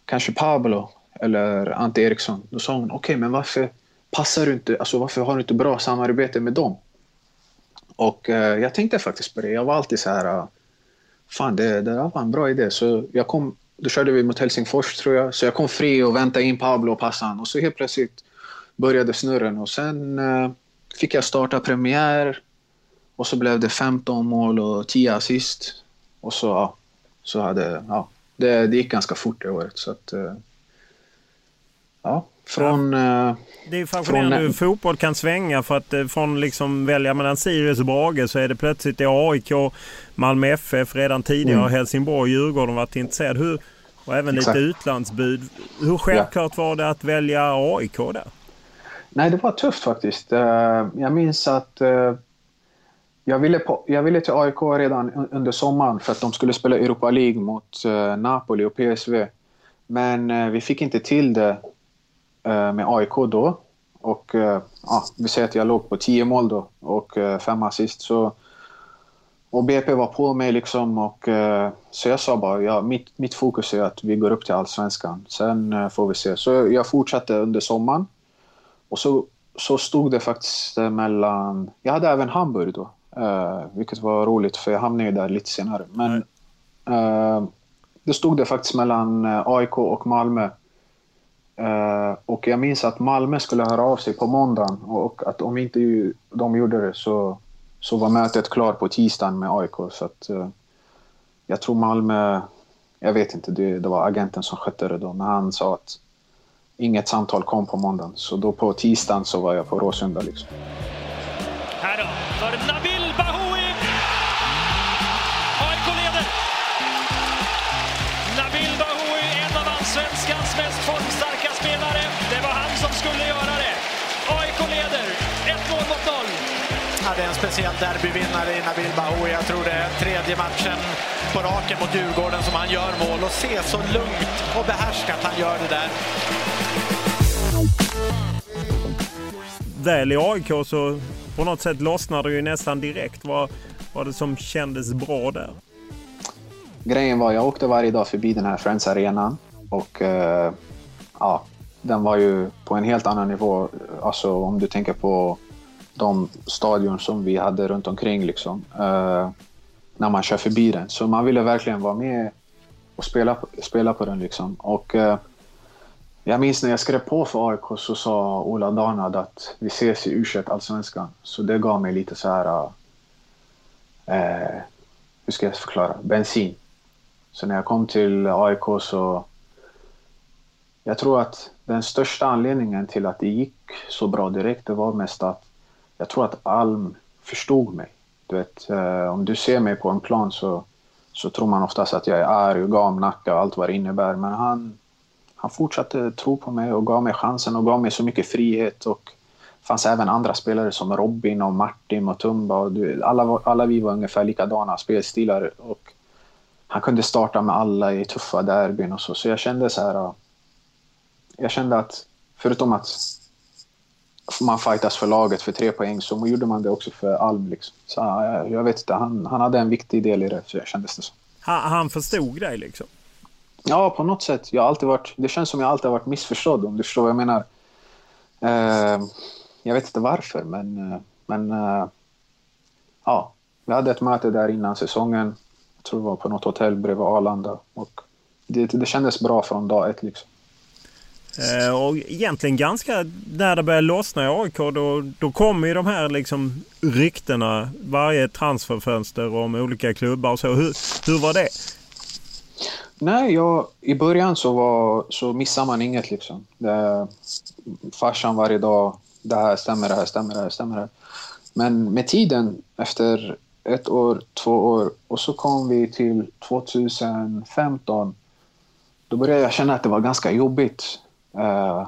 kanske Pablo eller Ante Eriksson. Då sa hon, okej, okay, men varför passar du inte, alltså varför har du inte bra samarbete med dem? Och eh, jag tänkte faktiskt på det. Jag var alltid så här, ah, fan det, det där var en bra idé. Så jag kom, då körde vi mot Helsingfors tror jag. Så jag kom fri och väntade in Pablo och passade Och så helt plötsligt började snurren och sen uh, fick jag starta premiär. Och så blev det 15 mål och 10 assist. Och så, ja, så hade, ja, det, det gick ganska fort det året. Så att, uh, ja, från... Ja. Det är fascinerande hur fotboll kan svänga för att eh, från liksom välja mellan Sirius och Brage så är det plötsligt i AIK, Malmö FF redan tidigare mm. Helsingborg, Djurgården varit intresserad. Hur, och även Exakt. lite utlandsbud. Hur självklart ja. var det att välja AIK där? Nej, det var tufft faktiskt. Eh, jag minns att eh, jag ville, på, jag ville till AIK redan under sommaren för att de skulle spela Europa League mot eh, Napoli och PSV. Men vi fick inte till det med AIK då. Och ja, vi säger att jag låg på 10 mål då och fem assist. Så, och BP var på mig liksom. Och, så jag sa bara, ja, mitt, mitt fokus är att vi går upp till allsvenskan. Sen får vi se. Så jag fortsatte under sommaren. Och så, så stod det faktiskt mellan... Jag hade även Hamburg då. vilket var roligt för jag hamnade ju där lite senare. Men mm. det stod det faktiskt mellan AIK och Malmö. Uh, och jag minns att Malmö skulle höra av sig på måndagen och att om inte de gjorde det så, så var mötet klart på tisdagen med AIK. Så att, uh, jag tror Malmö, jag vet inte, det, det, var agenten som skötte det då, men han sa att inget samtal kom på måndagen. Så då på tisdagen så var jag på Råsunda liksom. Här då, för Nabil Är en speciell derbyvinnare i Nabil Bahoui. Jag tror det är tredje matchen på raken mot Djurgården som han gör mål. Och se så lugnt och behärskat han gör det där. Väl i AIK så på något sätt lossnade det ju nästan direkt. Vad var det som kändes bra där? Grejen var, jag åkte varje dag förbi den här Friends Arenan och eh, ja, den var ju på en helt annan nivå. Alltså om du tänker på de stadion som vi hade runt omkring liksom. eh, när man kör förbi den. Så man ville verkligen vara med och spela, spela på den liksom. Och eh, Jag minns när jag skrev på för AIK så sa Ola Danad att vi ses i u allsvenskan. Så det gav mig lite så här... Eh, eh, hur ska jag förklara? Bensin. Så när jag kom till AIK så... Jag tror att den största anledningen till att det gick så bra direkt, det var mest att jag tror att Alm förstod mig. Du vet, eh, om du ser mig på en plan så, så tror man oftast att jag är arg och gamnacka och allt vad det innebär. Men han, han fortsatte tro på mig och gav mig chansen och gav mig så mycket frihet. Och det fanns även andra spelare som Robin och Martin och Tumba. Och du, alla, alla vi var ungefär likadana spelstilar. Och han kunde starta med alla i tuffa derbyn och så. Så jag kände så här... Eh, jag kände att förutom att man fightas för laget för tre poäng så gjorde man det också för Alm. Liksom. Så jag vet inte, han, han hade en viktig del i det, så kändes det som. Han, han förstod dig liksom? Ja, på något sätt. Jag har alltid varit, det känns som jag alltid har varit missförstådd, om du förstår vad jag menar. Uh, jag vet inte varför, men... Uh, men uh, ja, vi hade ett möte där innan säsongen. Jag tror det var på något hotell bredvid Arlanda. Och det, det kändes bra från dag ett. Liksom. Eh, och egentligen ganska när det började lossna i AIK då, då kommer ju de här liksom ryktena varje transferfönster om olika klubbar och så. Hur, hur var det? Nej, jag, i början så, var, så missade man inget liksom. Det, farsan varje dag, det här stämmer, det här stämmer, det här stämmer. Det. Men med tiden, efter ett år, två år och så kom vi till 2015 då började jag känna att det var ganska jobbigt. Uh,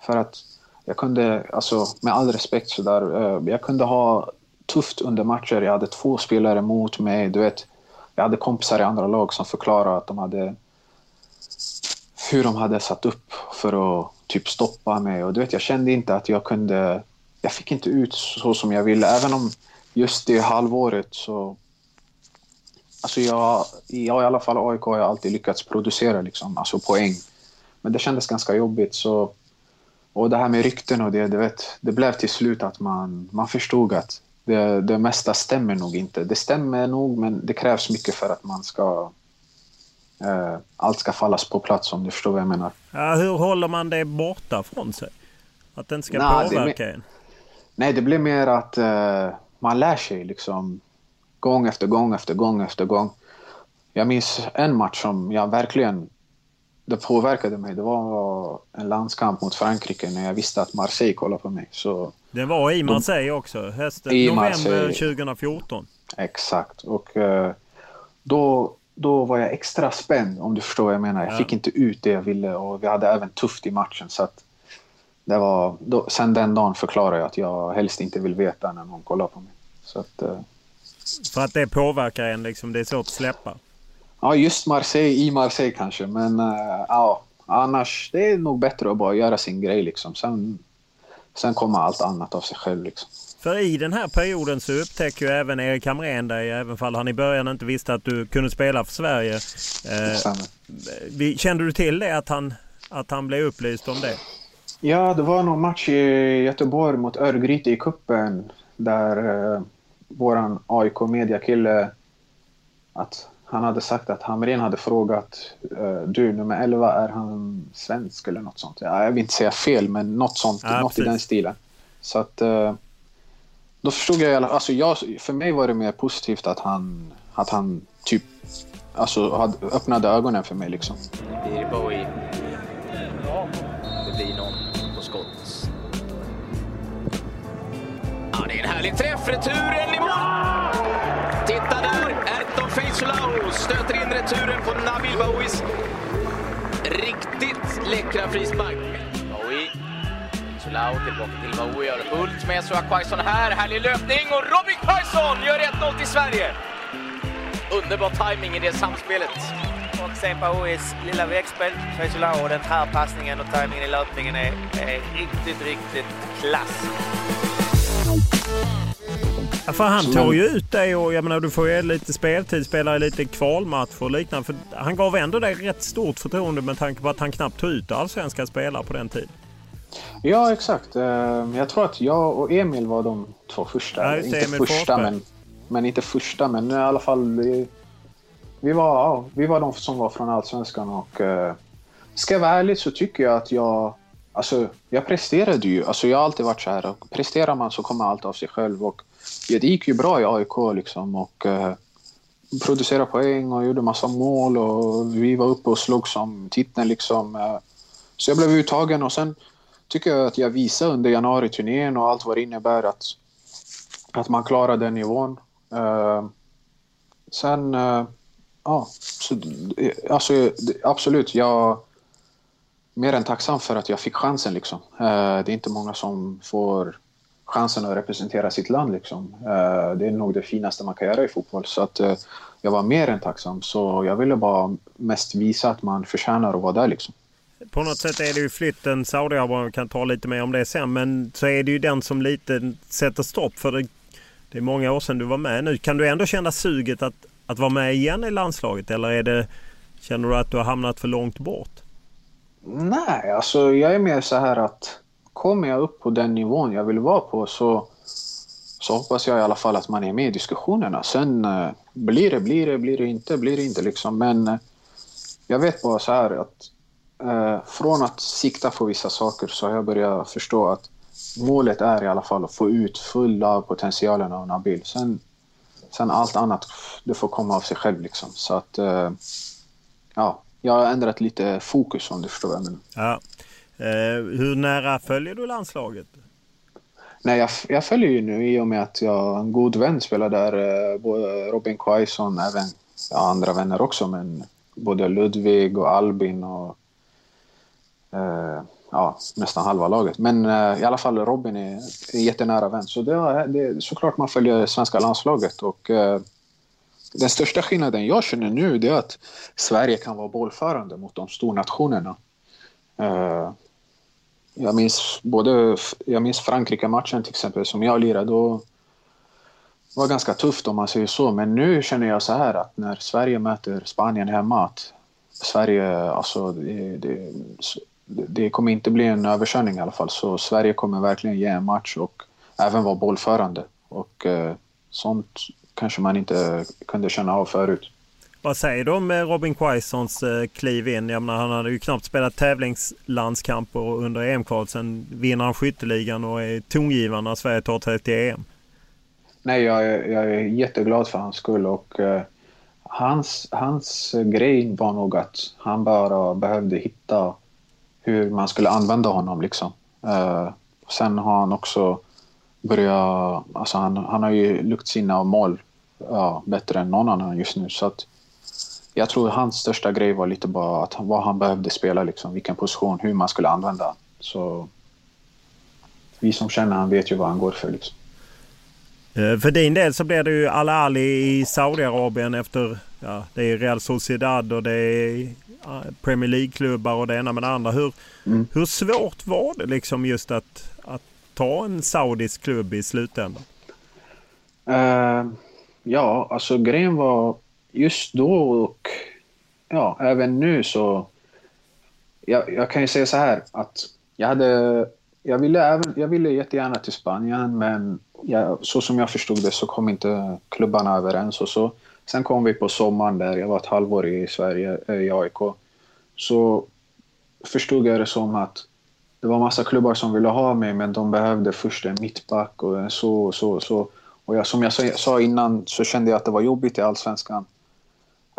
för att jag kunde, alltså med all respekt sådär, uh, jag kunde ha tufft under matcher. Jag hade två spelare mot mig. Du vet, jag hade kompisar i andra lag som förklarade att de hade hur de hade satt upp för att typ stoppa mig. Och du vet, jag kände inte att jag kunde... Jag fick inte ut så som jag ville. Även om just det halvåret så... Alltså jag, jag i alla fall AIK har jag alltid lyckats producera liksom, alltså poäng. Men det kändes ganska jobbigt. Så, och det här med rykten och det, det, vet, det blev till slut att man, man förstod att det, det mesta stämmer nog inte. Det stämmer nog, men det krävs mycket för att man ska... Eh, allt ska fallas på plats om du förstår vad jag menar. Ja, hur håller man det borta från sig? Att inte ska nah, påverka en? Nej, det blir mer att eh, man lär sig liksom gång efter gång efter gång efter gång. Jag minns en match som jag verkligen det påverkade mig. Det var en landskamp mot Frankrike när jag visste att Marseille kollade på mig. Så det var i Marseille också, hösten, i november Marseille. 2014. Exakt. Och uh, då, då var jag extra spänd om du förstår vad jag menar. Jag ja. fick inte ut det jag ville och vi hade även tufft i matchen. Så att det var, då, sen den dagen förklarade jag att jag helst inte vill veta när någon kollar på mig. Så att, uh, För att det påverkar en liksom, det är svårt att släppa? Ja, just Marseille i Marseille kanske. Men uh, ja, annars det är nog bättre att bara göra sin grej liksom. Sen, sen kommer allt annat av sig själv liksom. För i den här perioden så upptäcker ju även Erik Hamrén dig, även fall han i början inte visste att du kunde spela för Sverige. Eh, kände du till det, att han, att han blev upplyst om det? Ja, det var någon match i Göteborg mot Örgryte i kuppen där eh, våran AIK mediakille att han hade sagt att Hamrén hade frågat uh, du, nummer 11, är han svensk eller något sånt? Ja, jag vill inte säga fel, men något sånt, ja, något i den stilen. Så att uh, då förstod jag, alltså jag, för mig var det mer positivt att han, att han typ alltså, hade, öppnade ögonen för mig liksom. Det blir Bowie. Det blir någon på skott. Ja, det är en härlig träff. Returen i mål! Titta där! Feisolau stöter in returen på Nabil Bouis riktigt läckra frispark. Bowie. Feisolau tillbaka till Bowie, gör fullt med Soa Quaison här. Härlig löpning och Robin Quaison gör 1-0 till Sverige. Underbar timing i det samspelet. Och sen Bouis lilla växtspel, Feisolau och den här passningen och timingen i löpningen är, är riktigt, riktigt klass. Ja, för han tog ju ut dig och jag menar du får ju lite speltid, spelar lite kvalmatch och liknande. För han gav ändå dig rätt stort förtroende med tanke på att han knappt tog ut allsvenska spelare på den tiden. Ja, exakt. Eh, jag tror att jag och Emil var de två första. Ja, inte Emil första, men, men inte första, men i alla fall... Vi, var, ja, vi var de som var från allsvenskan och uh, ska jag vara ärlig så tycker jag att jag... Alltså, jag presterade ju. Alltså, jag har alltid varit så här. Presterar man så kommer allt av sig själv. Och, ja, det gick ju bra i AIK liksom. Och, eh, producerade poäng och gjorde massa mål. Och vi var uppe och slog som titeln. Liksom. Eh, så jag blev uttagen och sen tycker jag att jag visade under januari-turnén och allt vad det innebär att, att man klarar den nivån. Eh, sen, eh, ja, så, eh, alltså, absolut, jag mer än tacksam för att jag fick chansen. Liksom. Eh, det är inte många som får chansen att representera sitt land. Liksom. det är nog det finaste man kan göra i fotboll. Så att, jag var mer än tacksam. Så jag ville bara mest visa att man förtjänar att vara där. Liksom på något sätt är det ju flytten Saudiarabien, kan ta lite mer om det sen, men så är det ju den som lite sätter stopp för det. Det är många år sedan du var med nu. Kan du ändå känna suget att, att vara med igen i landslaget eller är det, känner du att du har hamnat för långt bort? Nej, alltså jag är mer så här att kommer jag upp på den nivån jag vill vara på så, så hoppas jag i alla fall att man är med i diskussionerna. Sen eh, blir det, blir det, blir det inte, blir det inte liksom. Men eh, jag vet bara så här att eh, från att sikta på vissa saker så har jag börjat förstå att målet är i alla fall att få ut full potentialen av Nabil. Sen, sen allt annat, det får komma av sig själv liksom. Så att, eh, ja, jag har ändrat lite fokus om du förstår vad jag menar. Ja. Eh, hur nära följer du landslaget? Nej, jag, jag följer ju nu i och med att jag en god vän spelar där. Eh, både Robin Quaison, även ja, andra vänner också, men både Ludvig och Albin och eh, ja, nästan halva laget. Men eh, i alla fall Robin är, är jättenära vän. Så det, det, såklart man följer svenska landslaget. Och, eh, den största skillnaden jag känner nu är att Sverige kan vara bollförande mot de stornationerna. Eh, jag minns, både, jag minns Frankrike-matchen till exempel som jag lirade. Då var ganska tufft om man säger så. Men nu känner jag så här att när Sverige möter Spanien hemma att Sverige, alltså det, det, det kommer inte bli en överkörning i alla fall. Så Sverige kommer verkligen ge en match och även vara bollförande. Och eh, sånt kanske man inte kunde känna av förut. Vad säger du om eh, Robin Quaisons eh, kliv in? Jag menar, han hade ju knappt spelat tävlingslandskamper under EM-kvalet. Sen vinner han skytteligan och är tongivande när Sverige tar sig till EM. Nej, jag är, jag är jätteglad för hans skull. Och, eh, hans, hans grej var nog att han bara behövde hitta hur man skulle använda honom. Liksom. Uh, sen har han också börjat... Alltså han, han har ju luktsinne sina mål ja, bättre än någon annan just nu. Så att jag tror hans största grej var lite bara att vad han behövde spela, liksom, vilken position, hur man skulle använda. Så vi som känner han vet ju vad han går för. Liksom. Eh, för din del så blir det ju Al Ali i Saudiarabien efter ja, det är Real Sociedad och det är Premier League-klubbar och det ena med det andra. Hur, mm. hur svårt var det liksom just att, att ta en saudisk klubb i slutändan? Uh, ja, alltså grejen var just då och ja, även nu så... Jag, jag kan ju säga så här att jag hade... Jag ville, även, jag ville jättegärna till Spanien men jag, så som jag förstod det så kom inte klubbarna överens och så. Sen kom vi på sommaren där, jag var ett halvår i Sverige, eh, i AIK. Så förstod jag det som att det var massa klubbar som ville ha mig men de behövde först en mittback och så och så och så. Och jag, som jag sa innan så kände jag att det var jobbigt i Allsvenskan.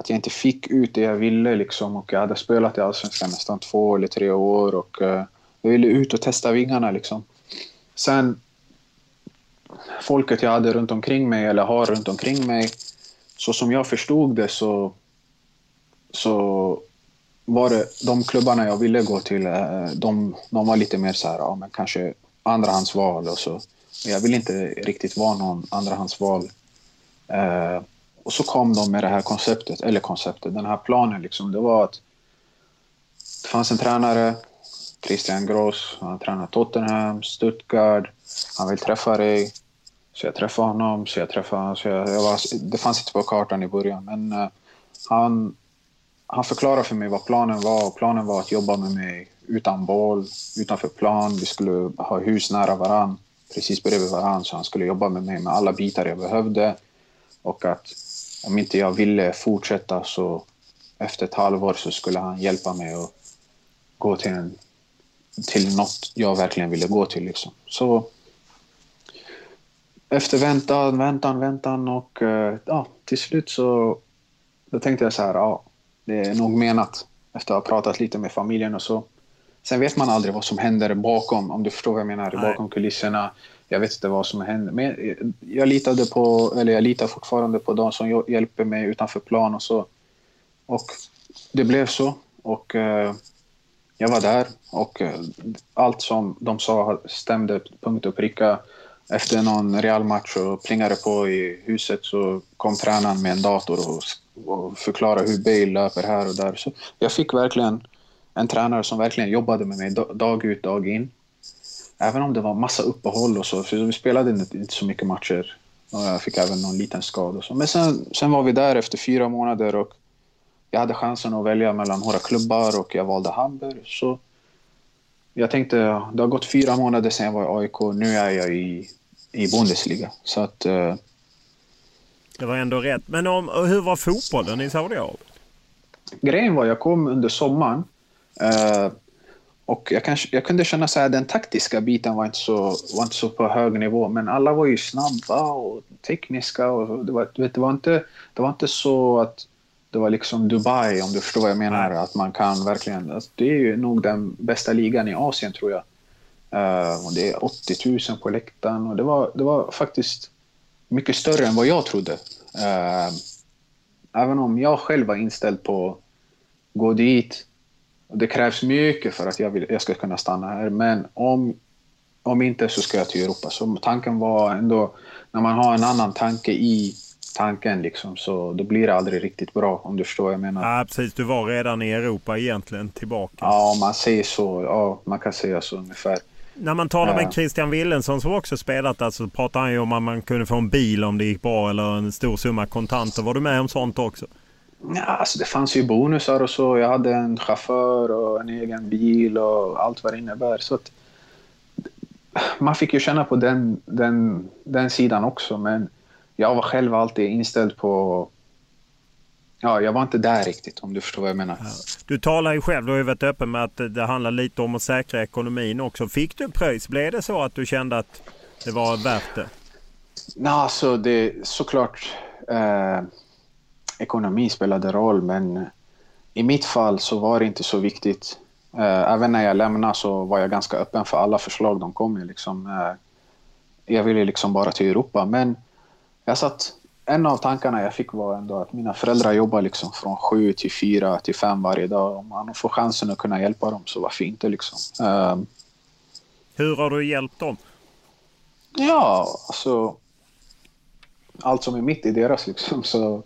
Att jag inte fick ut det jag ville liksom och jag hade spelat i Allsvenskan nästan två eller tre år och uh, jag ville ut och testa vingarna liksom. Sen folket jag hade runt omkring mig eller har runt omkring mig så som jag förstod det så, så var det de klubbarna jag ville gå till, eh, de, de var lite mer så här, ja, men kanske andrahandsval och så. Jag ville inte riktigt vara någon andrahandsval. Eh, och så kom de med det här konceptet, eller konceptet, den här planen liksom. Det var att det fanns en tränare, Christian Gross, han tränar Tottenham, Stuttgart, han vill träffa dig. Så jag träffade honom, så jag träffade honom. Så jag, jag var, det fanns inte på kartan i början, men uh, han, han förklarade för mig vad planen var. Planen var att jobba med mig utan boll, utanför plan. Vi skulle ha hus nära varann, precis bredvid varann. Så han skulle jobba med mig med alla bitar jag behövde. Och att om inte jag ville fortsätta så efter ett halvår så skulle han hjälpa mig att gå till, en, till något jag verkligen ville gå till. Liksom. Så efter väntan, väntan, väntan och eh, ja, till slut så då tänkte jag så här, ja, det är nog menat efter att ha pratat lite med familjen och så. Sen vet man aldrig vad som händer bakom, om du förstår vad jag menar, Nej. bakom kulisserna. Jag vet inte vad som hände, Men jag litade på, eller jag litar fortfarande på de som hjälper mig utanför plan och så. Och det blev så. Och eh, jag var där och eh, allt som de sa stämde punkt och pricka. Efter någon Real-match och plingade på i huset så kom tränaren med en dator och, och förklarade hur Bale löper här och där. Så jag fick verkligen en tränare som verkligen jobbade med mig dag ut, dag in. Även om det var massa uppehåll och så, för vi spelade inte så mycket matcher. Och jag fick även någon liten skada och så. Men sen, sen var vi där efter fyra månader och jag hade chansen att välja mellan några klubbar och jag valde Hamburg. Så jag tänkte, det har gått fyra månader sedan jag var i AIK, nu är jag i, i Bundesliga. Så att... Uh... Det var ändå rätt. Men om, hur var fotbollen i Saudiarabien? Grejen var, jag kom under sommaren. Uh, och jag, kan, jag kunde känna att den taktiska biten var inte, så, var inte så på hög nivå, men alla var ju snabba och tekniska. Och det, var, vet, det, var inte, det var inte så att det var liksom Dubai, om du förstår vad jag menar. Att man kan verkligen... Alltså, det är ju nog den bästa ligan i Asien, tror jag. Uh, och det är 80 000 på läktaren och det var, det var faktiskt mycket större än vad jag trodde. Uh, även om jag själv var inställd på att gå dit. Det krävs mycket för att jag, vill, jag ska kunna stanna här, men om, om inte så ska jag till Europa. Så tanken var ändå, när man har en annan tanke i tanken liksom, så då blir det aldrig riktigt bra om du förstår vad jag menar. Ja, precis. Du var redan i Europa egentligen tillbaka. Ja, man säger så. Ja, man kan säga så ungefär. När man talar med Christian Willensson som också spelat alltså, pratar han ju om att man kunde få en bil om det gick bra eller en stor summa kontanter. Var du med om sånt också? Ja, alltså det fanns ju bonusar och så. Jag hade en chaufför och en egen bil och allt vad det innebär. Så att, man fick ju känna på den, den, den sidan också. Men jag var själv alltid inställd på... Ja, jag var inte där riktigt om du förstår vad jag menar. Du talar ju själv, du har ju varit öppen med att det handlar lite om att säkra ekonomin också. Fick du pröjs? Blev det så att du kände att det var värt det? Nej, alltså det såklart. Eh, ekonomi spelade roll, men i mitt fall så var det inte så viktigt. Eh, även när jag lämnade så var jag ganska öppen för alla förslag de kom med. Liksom, eh, jag ville liksom bara till Europa, men jag satt, en av tankarna jag fick var ändå att mina föräldrar jobbar liksom från sju till fyra till fem varje dag. Om man får chansen att kunna hjälpa dem så varför inte liksom. Um, Hur har du hjälpt dem? Ja, alltså allt som är mitt i deras liksom. Så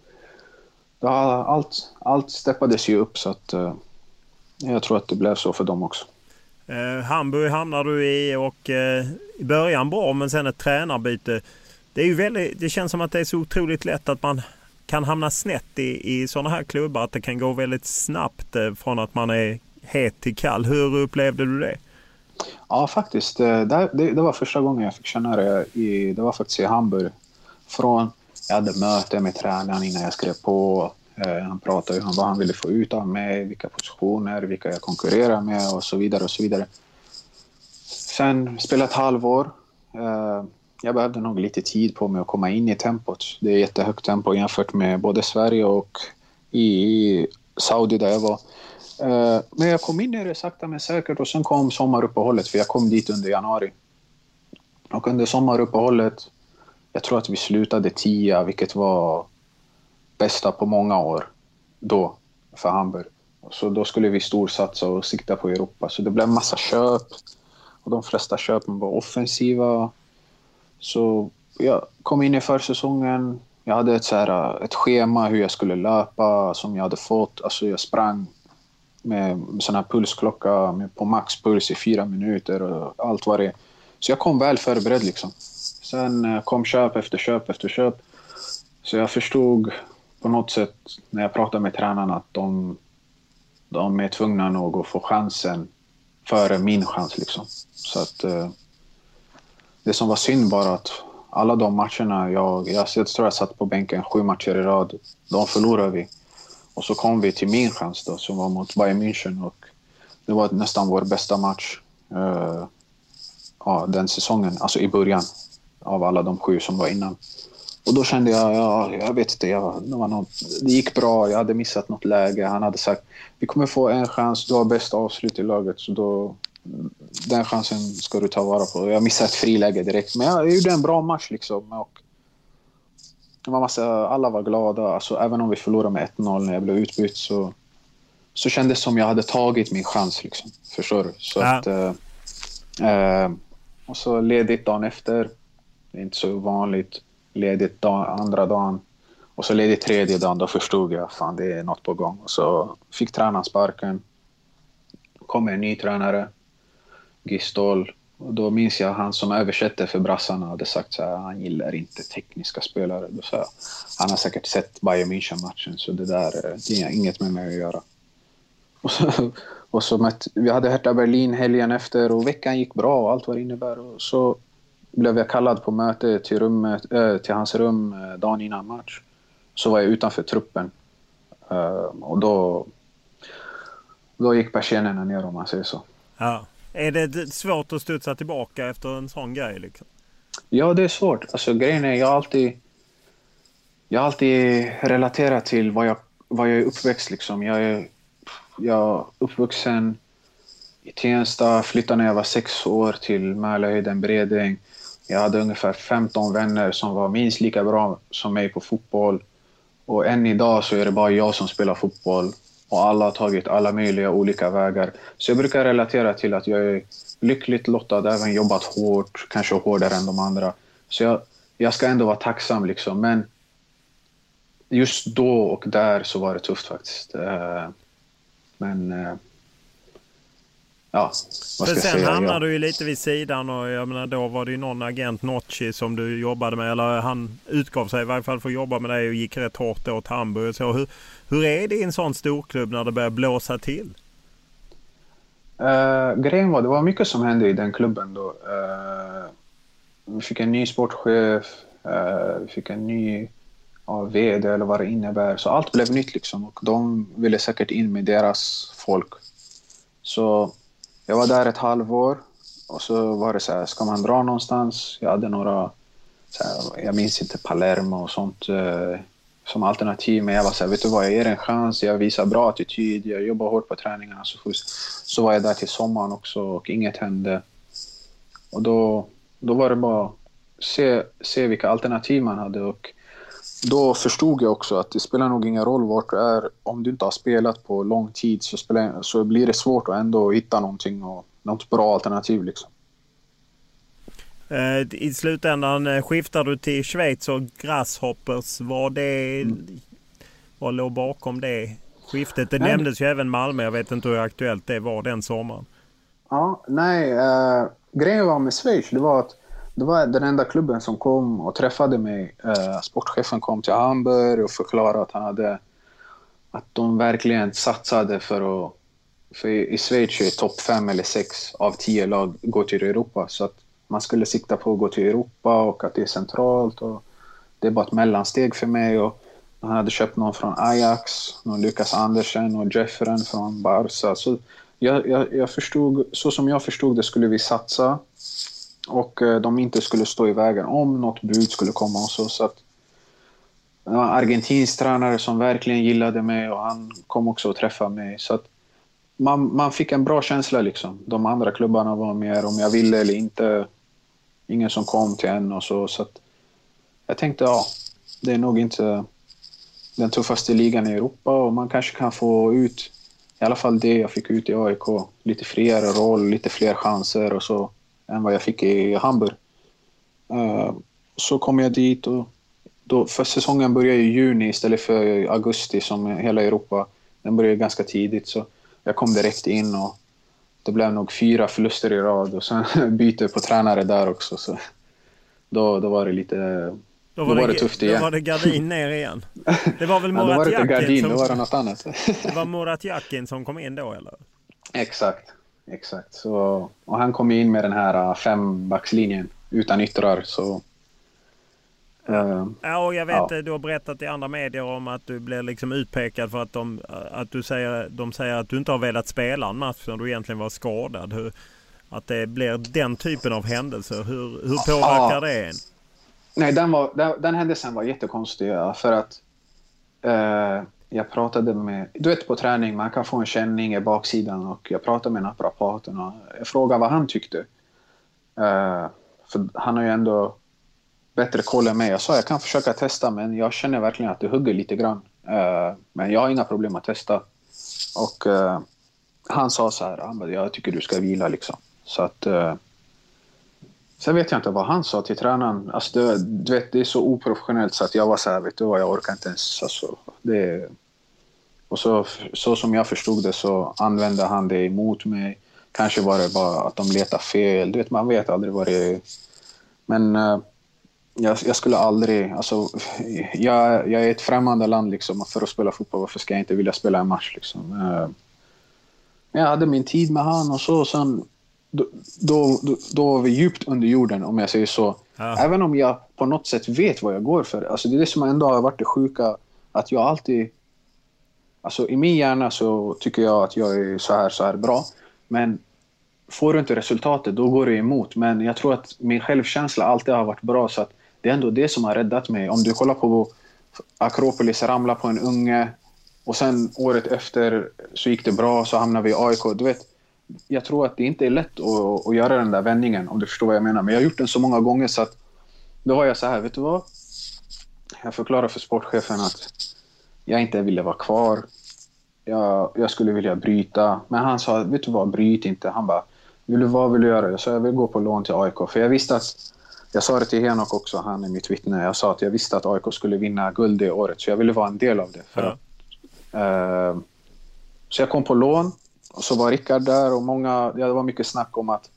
allt, allt steppades ju upp så att uh, jag tror att det blev så för dem också. Eh, Hamburg hamnar du i och eh, i början bra men sen ett tränarbyte det, är ju väldigt, det känns som att det är så otroligt lätt att man kan hamna snett i, i sådana här klubbar. Att det kan gå väldigt snabbt eh, från att man är het till kall. Hur upplevde du det? Ja, faktiskt. Eh, det, det, det var första gången jag fick känna det. I, det var faktiskt i Hamburg. Från, jag hade möte med tränaren innan jag skrev på. Eh, han pratade om vad han ville få ut av mig, vilka positioner, vilka jag konkurrerar med och så vidare. och så vidare. Sen spelade ett halvår eh, jag behövde nog lite tid på mig att komma in i tempot. Det är jättehögt tempo jämfört med både Sverige och i Saudi där jag var. Eh, men jag kom in i det sakta men säkert och sen kom sommaruppehållet för jag kom dit under januari. Och under sommaruppehållet, jag tror att vi slutade tia, vilket var bästa på många år då för Hamburg. Så då skulle vi storsatsa och sikta på Europa. Så det blev massa köp. Och de flesta köpen var offensiva. Så jag kom in i försäsongen. Jag hade ett, så här, ett schema hur jag skulle löpa som jag hade fått. Alltså jag sprang med sån här pulsklocka med på maxpuls i fyra minuter och allt vad det Så jag kom väl förberedd liksom. Sen eh, kom köp efter köp efter köp. Så jag förstod på något sätt när jag pratade med tränarna att de, de är tvungna nog att få chansen före min chans liksom. Så att eh, det som var synd bara att alla de matcherna, jag, jag, jag tror jag satt på bänken sju matcher i rad. De förlorade vi. Och så kom vi till min chans då, som var mot Bayern München. Och det var nästan vår bästa match uh, ja, den säsongen, alltså i början av alla de sju som var innan. Och då kände jag, ja, jag vet inte, jag, det, var något, det gick bra, jag hade missat något läge. Han hade sagt, vi kommer få en chans, du har bäst avslut i laget, så då, den chansen ska du ta vara på. Jag missade ett friläge direkt, men jag gjorde en bra match liksom. Och det var massa, alla var glada, alltså, även om vi förlorade med 1-0 när jag blev utbytt så, så kändes det som jag hade tagit min chans. Liksom. Förstår du? Så ja. att, eh, eh, och så ledigt dagen efter. Det är inte så vanligt. Ledigt dag, andra dagen. Och så ledigt tredje dagen. Då förstod jag fan det är något på gång. Och så fick tränaren sparken. kom en ny tränare. Gistol. Och då minns jag han som översätter för brassarna hade sagt så här, han gillar inte tekniska spelare. Då sa jag, han har säkert sett Bayern München-matchen så det där eh, det har inget med mig att göra. Och så, och så mötte, vi hade Hertha Berlin helgen efter och veckan gick bra och allt vad det innebär. Och så blev jag kallad på möte till, rummet, äh, till hans rum äh, dagen innan match. Så var jag utanför truppen. Uh, och då, då gick persiennerna ner om man säger så. Ja. Är det svårt att studsa tillbaka efter en sån grej? Liksom? Ja, det är svårt. Alltså, grejen är, jag har alltid, jag har alltid relaterat till vad jag, vad jag är uppväxt. Liksom. Jag är jag uppvuxen i Tensta, flyttade när jag var sex år till Mälarhöjden, Bredäng. Jag hade ungefär 15 vänner som var minst lika bra som mig på fotboll. Och än idag så är det bara jag som spelar fotboll. Och alla har tagit alla möjliga olika vägar. Så jag brukar relatera till att jag är lyckligt lottad, även jobbat hårt, kanske hårdare än de andra. Så jag, jag ska ändå vara tacksam liksom. Men just då och där så var det tufft faktiskt. Eh, men eh, ja, vad ska sen hamnade du ju lite vid sidan och jag menar då var det ju någon agent Nocci som du jobbade med. Eller han utgav sig i varje fall för att jobba med dig och gick rätt hårt åt Hamburg. Så hur, hur är det i en sån storklubb när det börjar blåsa till? Uh, grejen var, det var mycket som hände i den klubben då. Uh, vi fick en ny sportchef, uh, vi fick en ny av VD eller vad det innebär. Så allt blev nytt liksom och de ville säkert in med deras folk. Så jag var där ett halvår och så var det så här, ska man dra någonstans? Jag hade några, så här, jag minns inte, Palermo och sånt eh, som alternativ. Men jag var så här, vet du vad, jag ger en chans, jag visar bra attityd, jag jobbar hårt på träningarna. Så, så var jag där till sommaren också och inget hände. Och då, då var det bara se, se vilka alternativ man hade. Och då förstod jag också att det spelar nog ingen roll vart du är. Om du inte har spelat på lång tid så, spelar, så blir det svårt att ändå hitta någonting och något bra alternativ. Liksom. Eh, I slutändan eh, skiftar du till Schweiz och Grasshoppers. Var det, mm. Vad låg bakom det skiftet? Det nej. nämndes ju även Malmö. Jag vet inte hur aktuellt det var den sommaren. Ja, nej. Uh, grejen var med Schweiz, det var att det var den enda klubben som kom och träffade mig. Eh, sportchefen kom till Hamburg och förklarade att han hade att de verkligen satsade för att... För i Schweiz är topp fem eller sex av tio lag går till Europa. Så att man skulle sikta på att gå till Europa och att det är centralt. Och det är bara ett mellansteg för mig. Och han hade köpt någon från Ajax, någon Lukas Andersen och Jeffren från Barca. Så jag, jag, jag förstod, så som jag förstod det skulle vi satsa och eh, de inte skulle stå i vägen om något bud skulle komma och så. så att, det var en argentinsk tränare som verkligen gillade mig och han kom också och träffade mig. Så att man, man fick en bra känsla liksom. De andra klubbarna var mer om jag ville eller inte. Ingen som kom till en och så. så att jag tänkte, ja, det är nog inte den tuffaste ligan i Europa och man kanske kan få ut, i alla fall det jag fick ut i AIK, lite friare roll, lite fler chanser och så än vad jag fick i Hamburg. Uh, så kom jag dit och då, för säsongen började i juni istället för augusti som hela Europa. Den började ganska tidigt så jag kom direkt in och det blev nog fyra förluster i rad och sen byte på tränare där också. Så då, då var det lite... Då var, då var det, det, tufft igen. Då var det gardin ner igen. Det var väl Murat ja, då var det inte gardin, som... då var det något annat. det var Murat Yakin som kom in då eller? Exakt. Exakt. Så, och han kom in med den här äh, fembackslinjen utan yttrar. Så, Uh, ja, och jag vet ja. du har berättat i andra medier om att du blir liksom utpekad för att de, att du säger, de säger att du inte har velat spela en match när du egentligen var skadad. Hur, att det blir den typen av händelser. Hur, hur påverkar ja. det en? Nej, den, var, den, den händelsen var jättekonstig. Ja, för att uh, jag pratade med... Du vet på träning, man kan få en känning i baksidan och jag pratade med naprapaten och jag frågade vad han tyckte. Uh, för han har ju ändå bättre koll än mig. Jag sa jag kan försöka testa men jag känner verkligen att det hugger lite grann. Uh, men jag har inga problem att testa. Och uh, han sa så här, han bara, jag tycker du ska vila liksom. Så att... Sen vet jag inte vad han sa till tränaren. Alltså det, du vet, det är så oprofessionellt så att jag var så här, vet du vad, jag orkar inte ens. Alltså, det, och så, så som jag förstod det så använde han det emot mig. Kanske var det bara att de letade fel. Du vet, man vet aldrig vad det är. Men uh, jag, jag, skulle aldrig... Alltså, jag, jag är ett främmande land liksom, för att spela fotboll. Varför ska jag inte vilja spela en match? Liksom? Uh, jag hade min tid med han och så. Och sen, då, då, då var vi djupt under jorden, om jag säger så. Ja. Även om jag på något sätt vet vad jag går för. Alltså, det är det som ändå har varit det sjuka. Att jag alltid Alltså i min hjärna så tycker jag att jag är så här, så här bra. Men får du inte resultatet, då går det emot. Men jag tror att min självkänsla alltid har varit bra. Så att det är ändå det som har räddat mig. Om du kollar på Akropolis, ramla på en unge och sen året efter så gick det bra, så hamnade vi i AIK. Du vet, jag tror att det inte är lätt att, att göra den där vändningen, om du förstår vad jag menar. Men jag har gjort den så många gånger så att då var jag så här, vet du vad? Jag förklarar för sportchefen att jag inte ville vara kvar. Jag, jag skulle vilja bryta. Men han sa, vet du vad, bryt inte. Han bara, vill du, vad vill du göra? Jag sa, jag vill gå på lån till AIK. För jag visste att, jag sa det till Henok också, han är mitt vittne. Jag sa att jag visste att AIK skulle vinna guld det året. Så jag ville vara en del av det. För ja. att, uh, så jag kom på lån. Och så var Rickard där och många, ja, det var mycket snack om att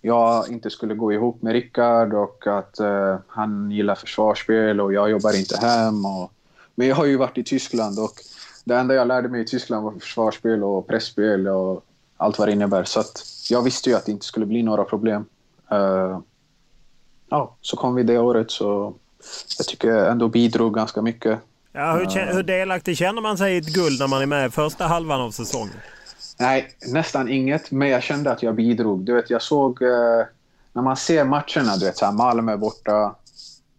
jag inte skulle gå ihop med Rickard och att eh, han gillar försvarsspel och jag jobbar inte hem. Och, men jag har ju varit i Tyskland och det enda jag lärde mig i Tyskland var försvarsspel och pressspel och allt vad det innebär. Så att jag visste ju att det inte skulle bli några problem. Uh, ja, så kom vi det året så jag tycker jag ändå bidrog ganska mycket. Ja, hur, uh, hur delaktig känner man sig i ett guld när man är med första halvan av säsongen? Nej, nästan inget. Men jag kände att jag bidrog. Du vet, jag såg... Uh, när man ser matcherna, du vet, så här, Malmö borta,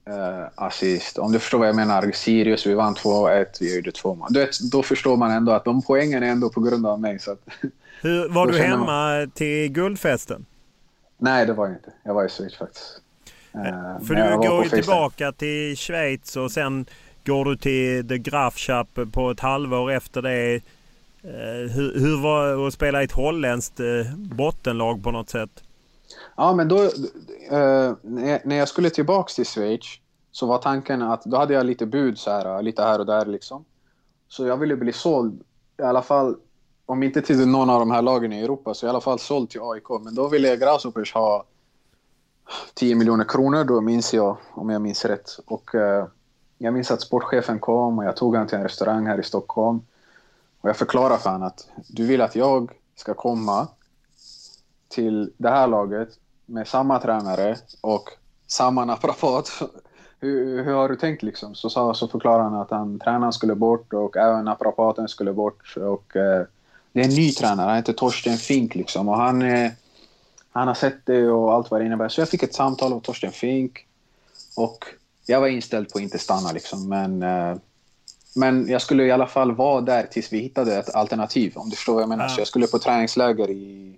uh, assist. Om du förstår vad jag menar. Sirius, vi vann 2-1, vi gjorde två mål. Du vet, då förstår man ändå att de poängen är ändå på grund av mig. Så att, Hur, var du hemma man... till guldfesten? Nej, det var jag inte. Jag var i Schweiz faktiskt. Uh, För du går ju tillbaka till Schweiz och sen går du till The Grafschap på ett halvår efter det. Eh, hur, hur var det att spela i ett holländskt eh, bottenlag på något sätt? Ja, men då... Eh, när jag skulle tillbaka till Schweiz så var tanken att då hade jag lite bud så här, lite här och där liksom. Så jag ville bli såld i alla fall om inte till någon av de här lagen i Europa, så i alla fall såld till AIK. Men då ville Grasshoppers ha 10 miljoner kronor, då minns jag, om jag minns rätt. Och eh, jag minns att sportchefen kom och jag tog honom till en restaurang här i Stockholm. Och jag förklarade för honom att du vill att jag ska komma till det här laget med samma tränare och samma naprapat. hur, hur har du tänkt liksom? Så, sa, så förklarade han att han, tränaren skulle bort och även naprapaten skulle bort. Och, eh, det är en ny tränare, han heter Torsten Fink liksom. Och han, eh, han har sett det och allt vad det innebär. Så jag fick ett samtal av Torsten Fink. Och jag var inställd på att inte stanna liksom. Men, eh, men jag skulle i alla fall vara där tills vi hittade ett alternativ. Om du förstår vad jag menar. Ja. Så jag skulle på träningsläger i...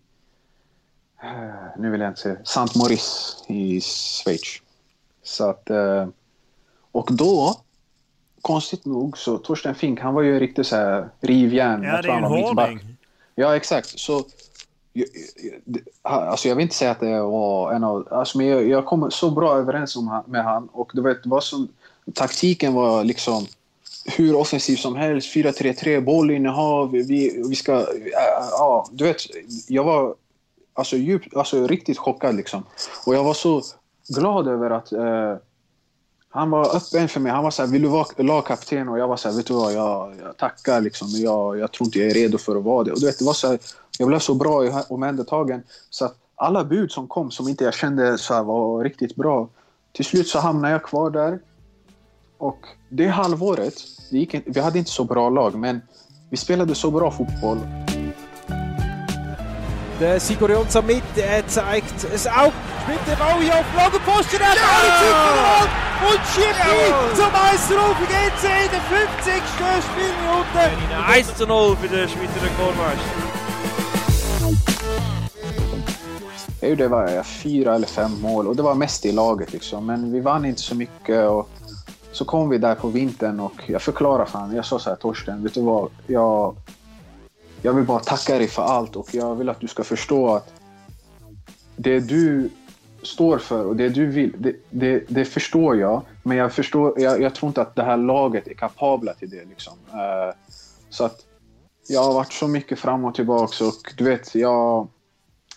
Eh, nu vill jag inte säga... Saint Maurice i Schweiz. Så att... Eh, och då konstigt nog så Torsten Fink, han var ju riktigt så här rivjärn. Ja, det är en hårding. Ja, exakt. Så Alltså jag vill inte säga att det var en av... Alltså men jag, jag kom så bra överens med han och du vet, vad som, taktiken var liksom hur offensiv som helst. 4-3-3, bollinnehav. Vi, vi ska... Äh, äh, ja, du vet, jag var alltså, djupt, alltså, riktigt chockad liksom. Och jag var så glad över att äh, han var öppen för mig. Han var så här, vill du vara lagkapten? Och jag var så här, vet du vad, jag, jag tackar liksom. Jag, jag tror inte jag är redo för att vara det. Och du vet, det var så här, jag blev så bra omhändertagen. Så att alla bud som kom som inte jag kände så här, var riktigt bra. Till slut så hamnade jag kvar där. Och det halvåret, gick, vi hade inte så bra lag, men vi spelade så bra fotboll. Der Sigurjonsson mit, er zeigt es auch mit dem auf Lagerposten. Er hat Züge und schiebt ja. zum Meisterruf GC in der 50. Spielminute. 1 zu 0 für den Schweizer Rekordmeister. Gjorde var fyra eller fem mål och det var mest i laget liksom. Men vi vann inte så mycket. Och så kom vi där på vintern och jag förklarade för honom. Jag sa så här, Torsten, vet du vad? Jag, jag vill bara tacka dig för allt och jag vill att du ska förstå att det du står för och det du vill, det, det, det förstår jag. Men jag, förstår, jag, jag, tror inte att det här laget är kapabla till det. Liksom. Uh, så att jag har varit så mycket fram och tillbaka och du vet, jag,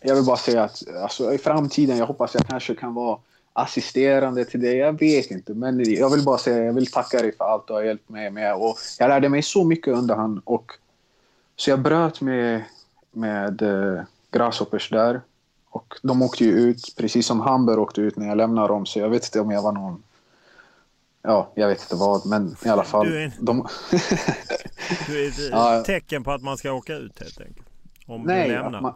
jag vill bara säga att alltså, i framtiden, jag hoppas jag kanske kan vara assisterande till dig. Jag vet inte, men jag vill bara säga jag vill tacka dig för allt du har hjälpt mig med. Och jag lärde mig så mycket under han och så jag bröt med, med äh, Grasshoppers där. Och de åkte ju ut, precis som Hamburg åkte ut när jag lämnade dem. Så jag vet inte om jag var någon... Ja, jag vet inte vad, men i alla fall. Du är, de... du är ett ja, tecken på att man ska åka ut helt enkelt. Om nej, du lämnar. Man,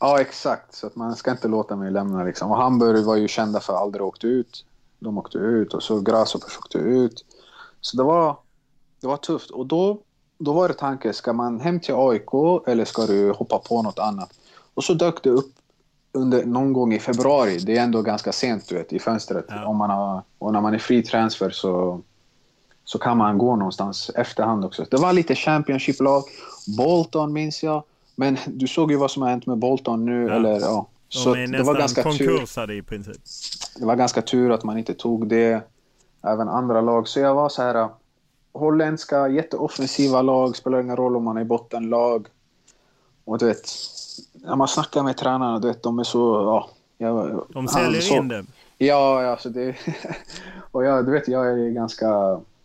ja, exakt. Så att man ska inte låta mig lämna. Liksom. Och Hamburg var ju kända för att aldrig åkt ut. De åkte ut och så Grasshoppers åkte ut. Så det var, det var tufft. Och då då var det tanken, ska man hem till AIK eller ska du hoppa på något annat? Och så dök det upp under någon gång i februari. Det är ändå ganska sent du vet, i fönstret. Ja. Om man har, och när man är fri transfer så, så kan man gå någonstans efterhand också. Det var lite Championship-lag. Bolton minns jag. Men du såg ju vad som har hänt med Bolton nu. Ja. Eller, ja. Så De är det var ganska konkursade i princip. Det var ganska tur att man inte tog det. Även andra lag. Så jag var så här holländska, jätteoffensiva lag, spelar ingen roll om man är bottenlag. Och du vet, när man snackar med tränarna, du vet, de är så... Ja, jag, de säljer så, in det? Ja, alltså det... och jag, du vet, jag är ganska...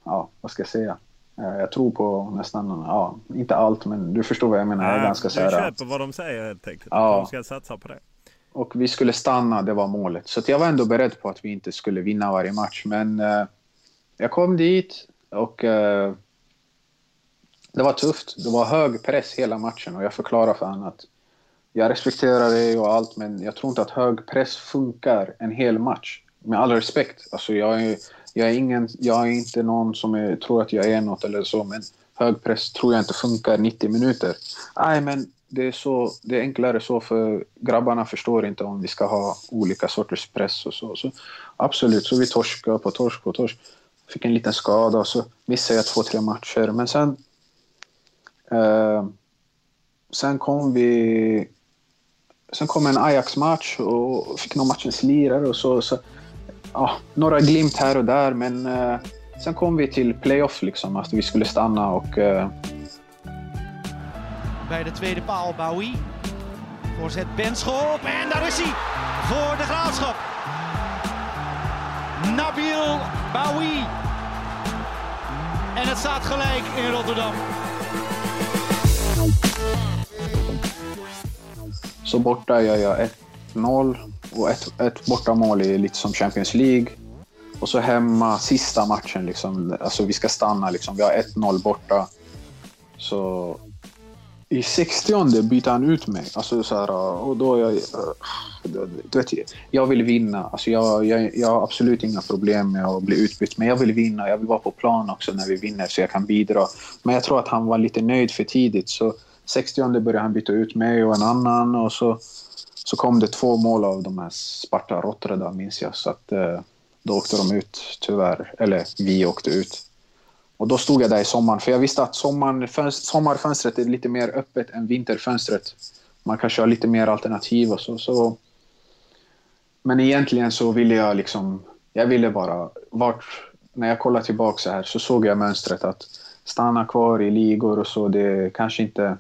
Ja, vad ska jag säga? Jag tror på nästan, ja, inte allt, men du förstår vad jag menar. jag är ganska du köper vad de säger helt enkelt. Ja. De ska satsa på det. Och vi skulle stanna, det var målet. Så jag var ändå beredd på att vi inte skulle vinna varje match. Men eh, jag kom dit, och eh, det var tufft. Det var hög press hela matchen och jag förklarade för honom att jag respekterar dig och allt men jag tror inte att hög press funkar en hel match. Med all respekt. Alltså jag, är, jag, är ingen, jag är inte någon som är, tror att jag är något eller så men hög press tror jag inte funkar 90 minuter. Nej men det är, så, det är enklare så för grabbarna förstår inte om vi ska ha olika sorters press och så. så absolut, så vi torskade på torsk på torsk. Fick en liten skada och så missade jag två, tre matcher. Men sen... Eh, sen kom vi... Sen kom en Ajax-match och fick någon matchens lirare och så. så ja, några glimt här och där, men eh, sen kom vi till playoff, liksom, att vi skulle stanna och... Eh... Bij de tweede paal, Bowie. Voorzet Benschop en daar is hij voor de Graafschap. Nabil Baoui. En het staat gelijk in Rotterdam. Så borta gör jag 1-0 och ett, ett bortamål är lite som Champions League. Och så hemma sista matchen, liksom, alltså vi ska stanna, liksom, vi har 1-0 borta. Så i 60 byter han ut mig. Alltså, så här, och då jag, eh, du vet, jag vill vinna. Alltså, jag, jag, jag har absolut inga problem med att bli utbytt, men jag vill vinna. Jag vill vara på plan också när vi vinner så jag kan bidra. Men jag tror att han var lite nöjd för tidigt. Så 60 började han byta ut mig och en annan och så, så kom det två mål av de här Sparta Rotterdam minns jag. Så att, eh, då åkte de ut tyvärr. Eller vi åkte ut. Och då stod jag där i sommaren, för jag visste att sommaren, sommarfönstret är lite mer öppet än vinterfönstret. Man kanske har lite mer alternativ och så. så. Men egentligen så ville jag liksom, jag ville bara, vart, när jag kollar tillbaka så här så såg jag mönstret att stanna kvar i ligor och så, det kanske inte,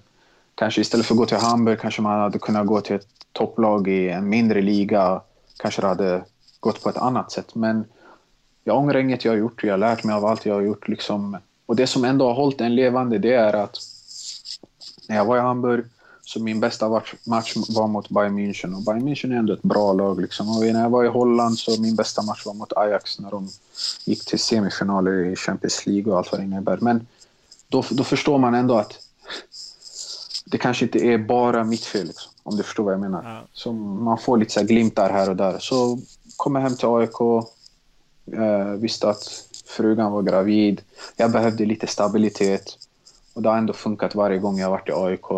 kanske istället för att gå till Hamburg kanske man hade kunnat gå till ett topplag i en mindre liga, kanske det hade gått på ett annat sätt. Men jag ångrar inget jag har gjort. Jag har lärt mig av allt jag har gjort. Liksom. Och det som ändå har hållit en levande, det är att när jag var i Hamburg Så min bästa match var mot Bayern München och Bayern München är ändå ett bra lag. Liksom. Och när jag var i Holland så min bästa match var mot Ajax när de gick till semifinaler i Champions League och allt vad det innebär. Men då, då förstår man ändå att det kanske inte är bara mitt fel, liksom, om du förstår vad jag menar. Ja. Så man får lite så här glimtar här och där. Så kom jag hem till AIK, eh, visste att frugan var gravid. Jag behövde lite stabilitet. Och det har ändå funkat varje gång jag varit i AIK.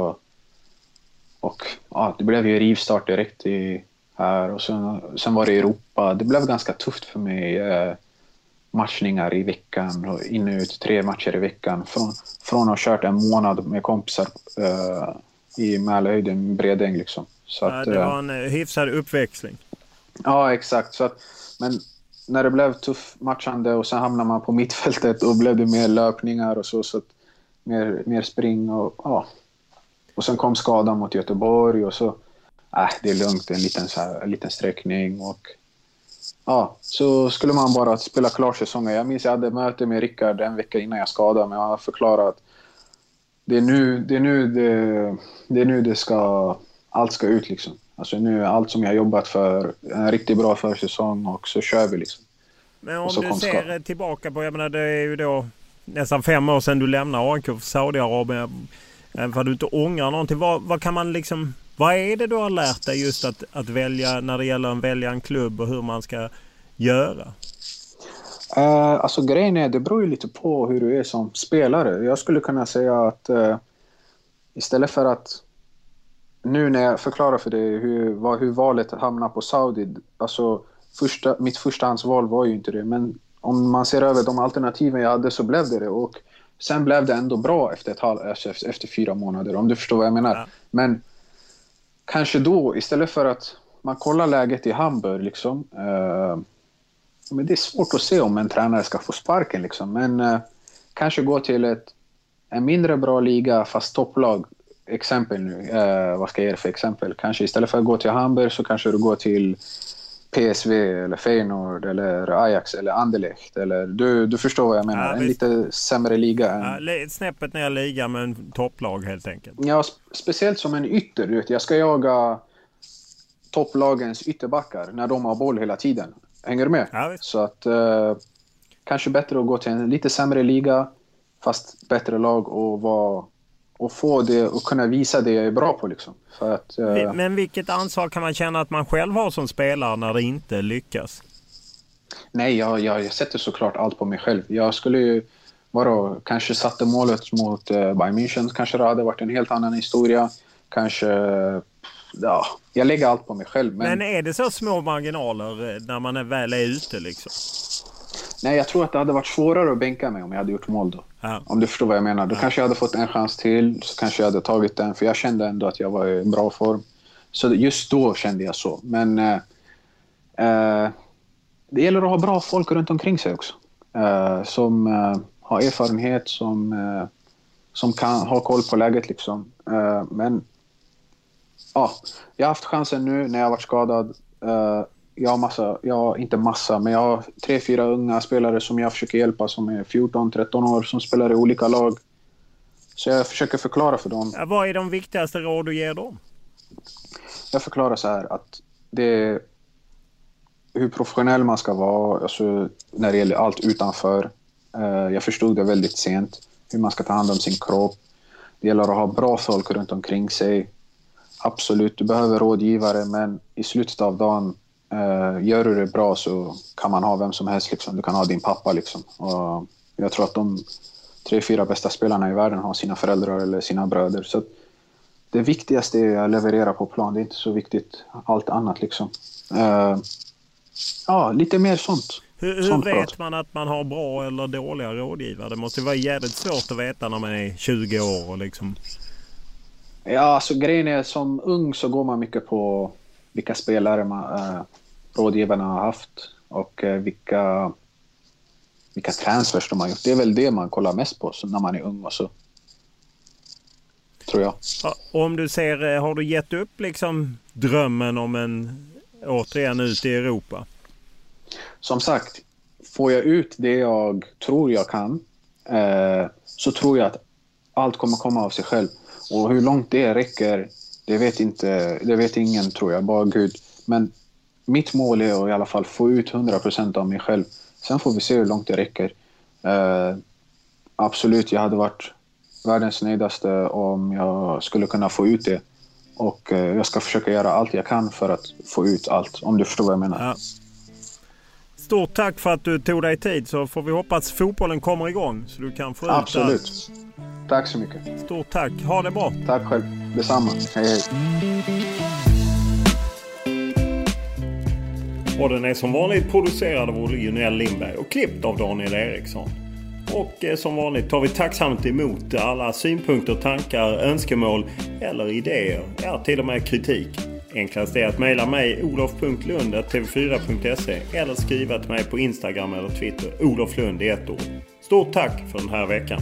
Och ja, det blev ju rivstart direkt i, här och sen, sen var det Europa. Det blev ganska tufft för mig. Eh, matchningar i veckan och in och ut, tre matcher i veckan. Från, från att ha kört en månad med kompisar eh, i Mälarhöjden, Bredäng liksom. Så ja, att, det var en eh, hyfsad uppväxling. Ja, exakt. Så att, men när det blev tuff matchande och sen hamnade man på mittfältet och blev det mer löpningar och så. så att, mer, mer spring och ja. Och sen kom skadan mot Göteborg och så, äh, det är lugnt, en liten, så här, en liten sträckning och ja, så skulle man bara spela klart säsongen. Jag minns jag hade möte med Rickard en vecka innan jag skadade mig och han förklarade att det är nu det, är nu det, det, är nu det ska, allt ska ut liksom. Alltså nu är allt som jag jobbat för, en riktigt bra försäsong och så kör vi liksom. Men om du ser ska... tillbaka på, jag menar det är ju då nästan fem år sedan du lämnade AIK för Saudiarabien. För du inte ångrar någonting. Vad, vad kan man liksom... Vad är det du har lärt dig just att, att välja när det gäller att välja en klubb och hur man ska göra? Uh, alltså grejen är, det beror ju lite på hur du är som spelare. Jag skulle kunna säga att uh, istället för att nu när jag förklarar för dig hur, vad, hur valet hamnar på Saudi. Alltså första, mitt förstahandsval var ju inte det, men om man ser över de alternativen jag hade så blev det det. Och sen blev det ändå bra efter, ett halv, efter, efter fyra månader, om du förstår vad jag menar. Ja. Men kanske då, istället för att man kollar läget i Hamburg, liksom, eh, men det är svårt att se om en tränare ska få sparken. Liksom. Men eh, kanske gå till ett, en mindre bra liga, fast topplag. Exempel nu, eh, vad ska jag ge för exempel? Kanske istället för att gå till Hamburg så kanske du går till PSV eller Feyenoord eller Ajax eller Anderlecht. Eller, du, du förstår vad jag menar. Ja, en lite sämre liga. Än... Ja, snäppet ner liga med en topplag helt enkelt. Ja, speciellt som en ytter. jag ska jaga topplagens ytterbackar när de har boll hela tiden. Hänger du med? Ja, Så att eh, kanske bättre att gå till en lite sämre liga fast bättre lag och vara och få det och kunna visa det jag är bra på. Liksom. För att, eh... Men vilket ansvar kan man känna att man själv har som spelare när det inte lyckas? Nej, jag, jag, jag sätter såklart allt på mig själv. Jag skulle ju vadå, kanske satte målet mot uh, Bayern München, kanske det hade varit en helt annan historia. Kanske, ja, jag lägger allt på mig själv. Men, men är det så små marginaler eh, när man är väl är ute liksom? Nej, jag tror att det hade varit svårare att bänka mig om jag hade gjort mål då. Ja. Om du förstår vad jag menar. Då ja. kanske jag hade fått en chans till, så kanske jag hade tagit den. För jag kände ändå att jag var i bra form. Så just då kände jag så. Men eh, eh, det gäller att ha bra folk runt omkring sig också. Eh, som eh, har erfarenhet, som, eh, som kan ha koll på läget. Liksom. Men ja, jag har haft chansen nu när jag varit skadad jag har massa, jag inte massa, men jag har tre, fyra unga spelare som jag försöker hjälpa som är 14-13 år som spelar i olika lag. Så jag försöker förklara för dem. Ja, vad är de viktigaste råd du ger dem? Jag förklarar så här att det är hur professionell man ska vara alltså, när det gäller allt utanför. Uh, jag förstod det väldigt sent, hur man ska ta hand om sin kropp. Det gäller att ha bra folk runt omkring sig. Absolut, du behöver rådgivare, men i slutet av dagen Uh, gör du det bra så kan man ha vem som helst. Liksom. Du kan ha din pappa. Liksom. Och jag tror att de tre, fyra bästa spelarna i världen har sina föräldrar eller sina bröder. Så det viktigaste är att leverera på plan. Det är inte så viktigt allt annat. Liksom. Uh, ja, lite mer sånt. Hur, hur sånt vet prat. man att man har bra eller dåliga rådgivare? Det måste vara jävligt svårt att veta när man är 20 år. Och liksom. Ja, alltså grejen är som ung så går man mycket på vilka spelare man, eh, rådgivarna har haft och eh, vilka, vilka transfers de har gjort. Det är väl det man kollar mest på när man är ung och så. Tror jag. om du ser, eh, har du gett upp liksom drömmen om en återigen ut i Europa? Som sagt, får jag ut det jag tror jag kan eh, så tror jag att allt kommer komma av sig själv. Och hur långt det räcker, det vet, inte, det vet ingen tror jag, bara Gud. Men mitt mål är att i alla fall få ut 100% av mig själv. Sen får vi se hur långt det räcker. Uh, absolut, jag hade varit världens nöjdaste om jag skulle kunna få ut det. Och uh, jag ska försöka göra allt jag kan för att få ut allt, om du förstår vad jag menar. Ja. Stort tack för att du tog dig tid så får vi hoppas fotbollen kommer igång så du kan få Absolut. ut Absolut. Tack så mycket. Stort tack. Ha det bra. Tack själv. Detsamma. Hej hej. Och den är som vanligt producerad av Olle Junell Lindberg och klippt av Daniel Eriksson. Och eh, som vanligt tar vi tacksamt emot alla synpunkter, tankar, önskemål eller idéer. Ja, till och med kritik. Enklast är att mejla mig olof.lund.tv4.se eller skriva till mig på Instagram eller Twitter. Olof Lund i ett ord. Stort tack för den här veckan.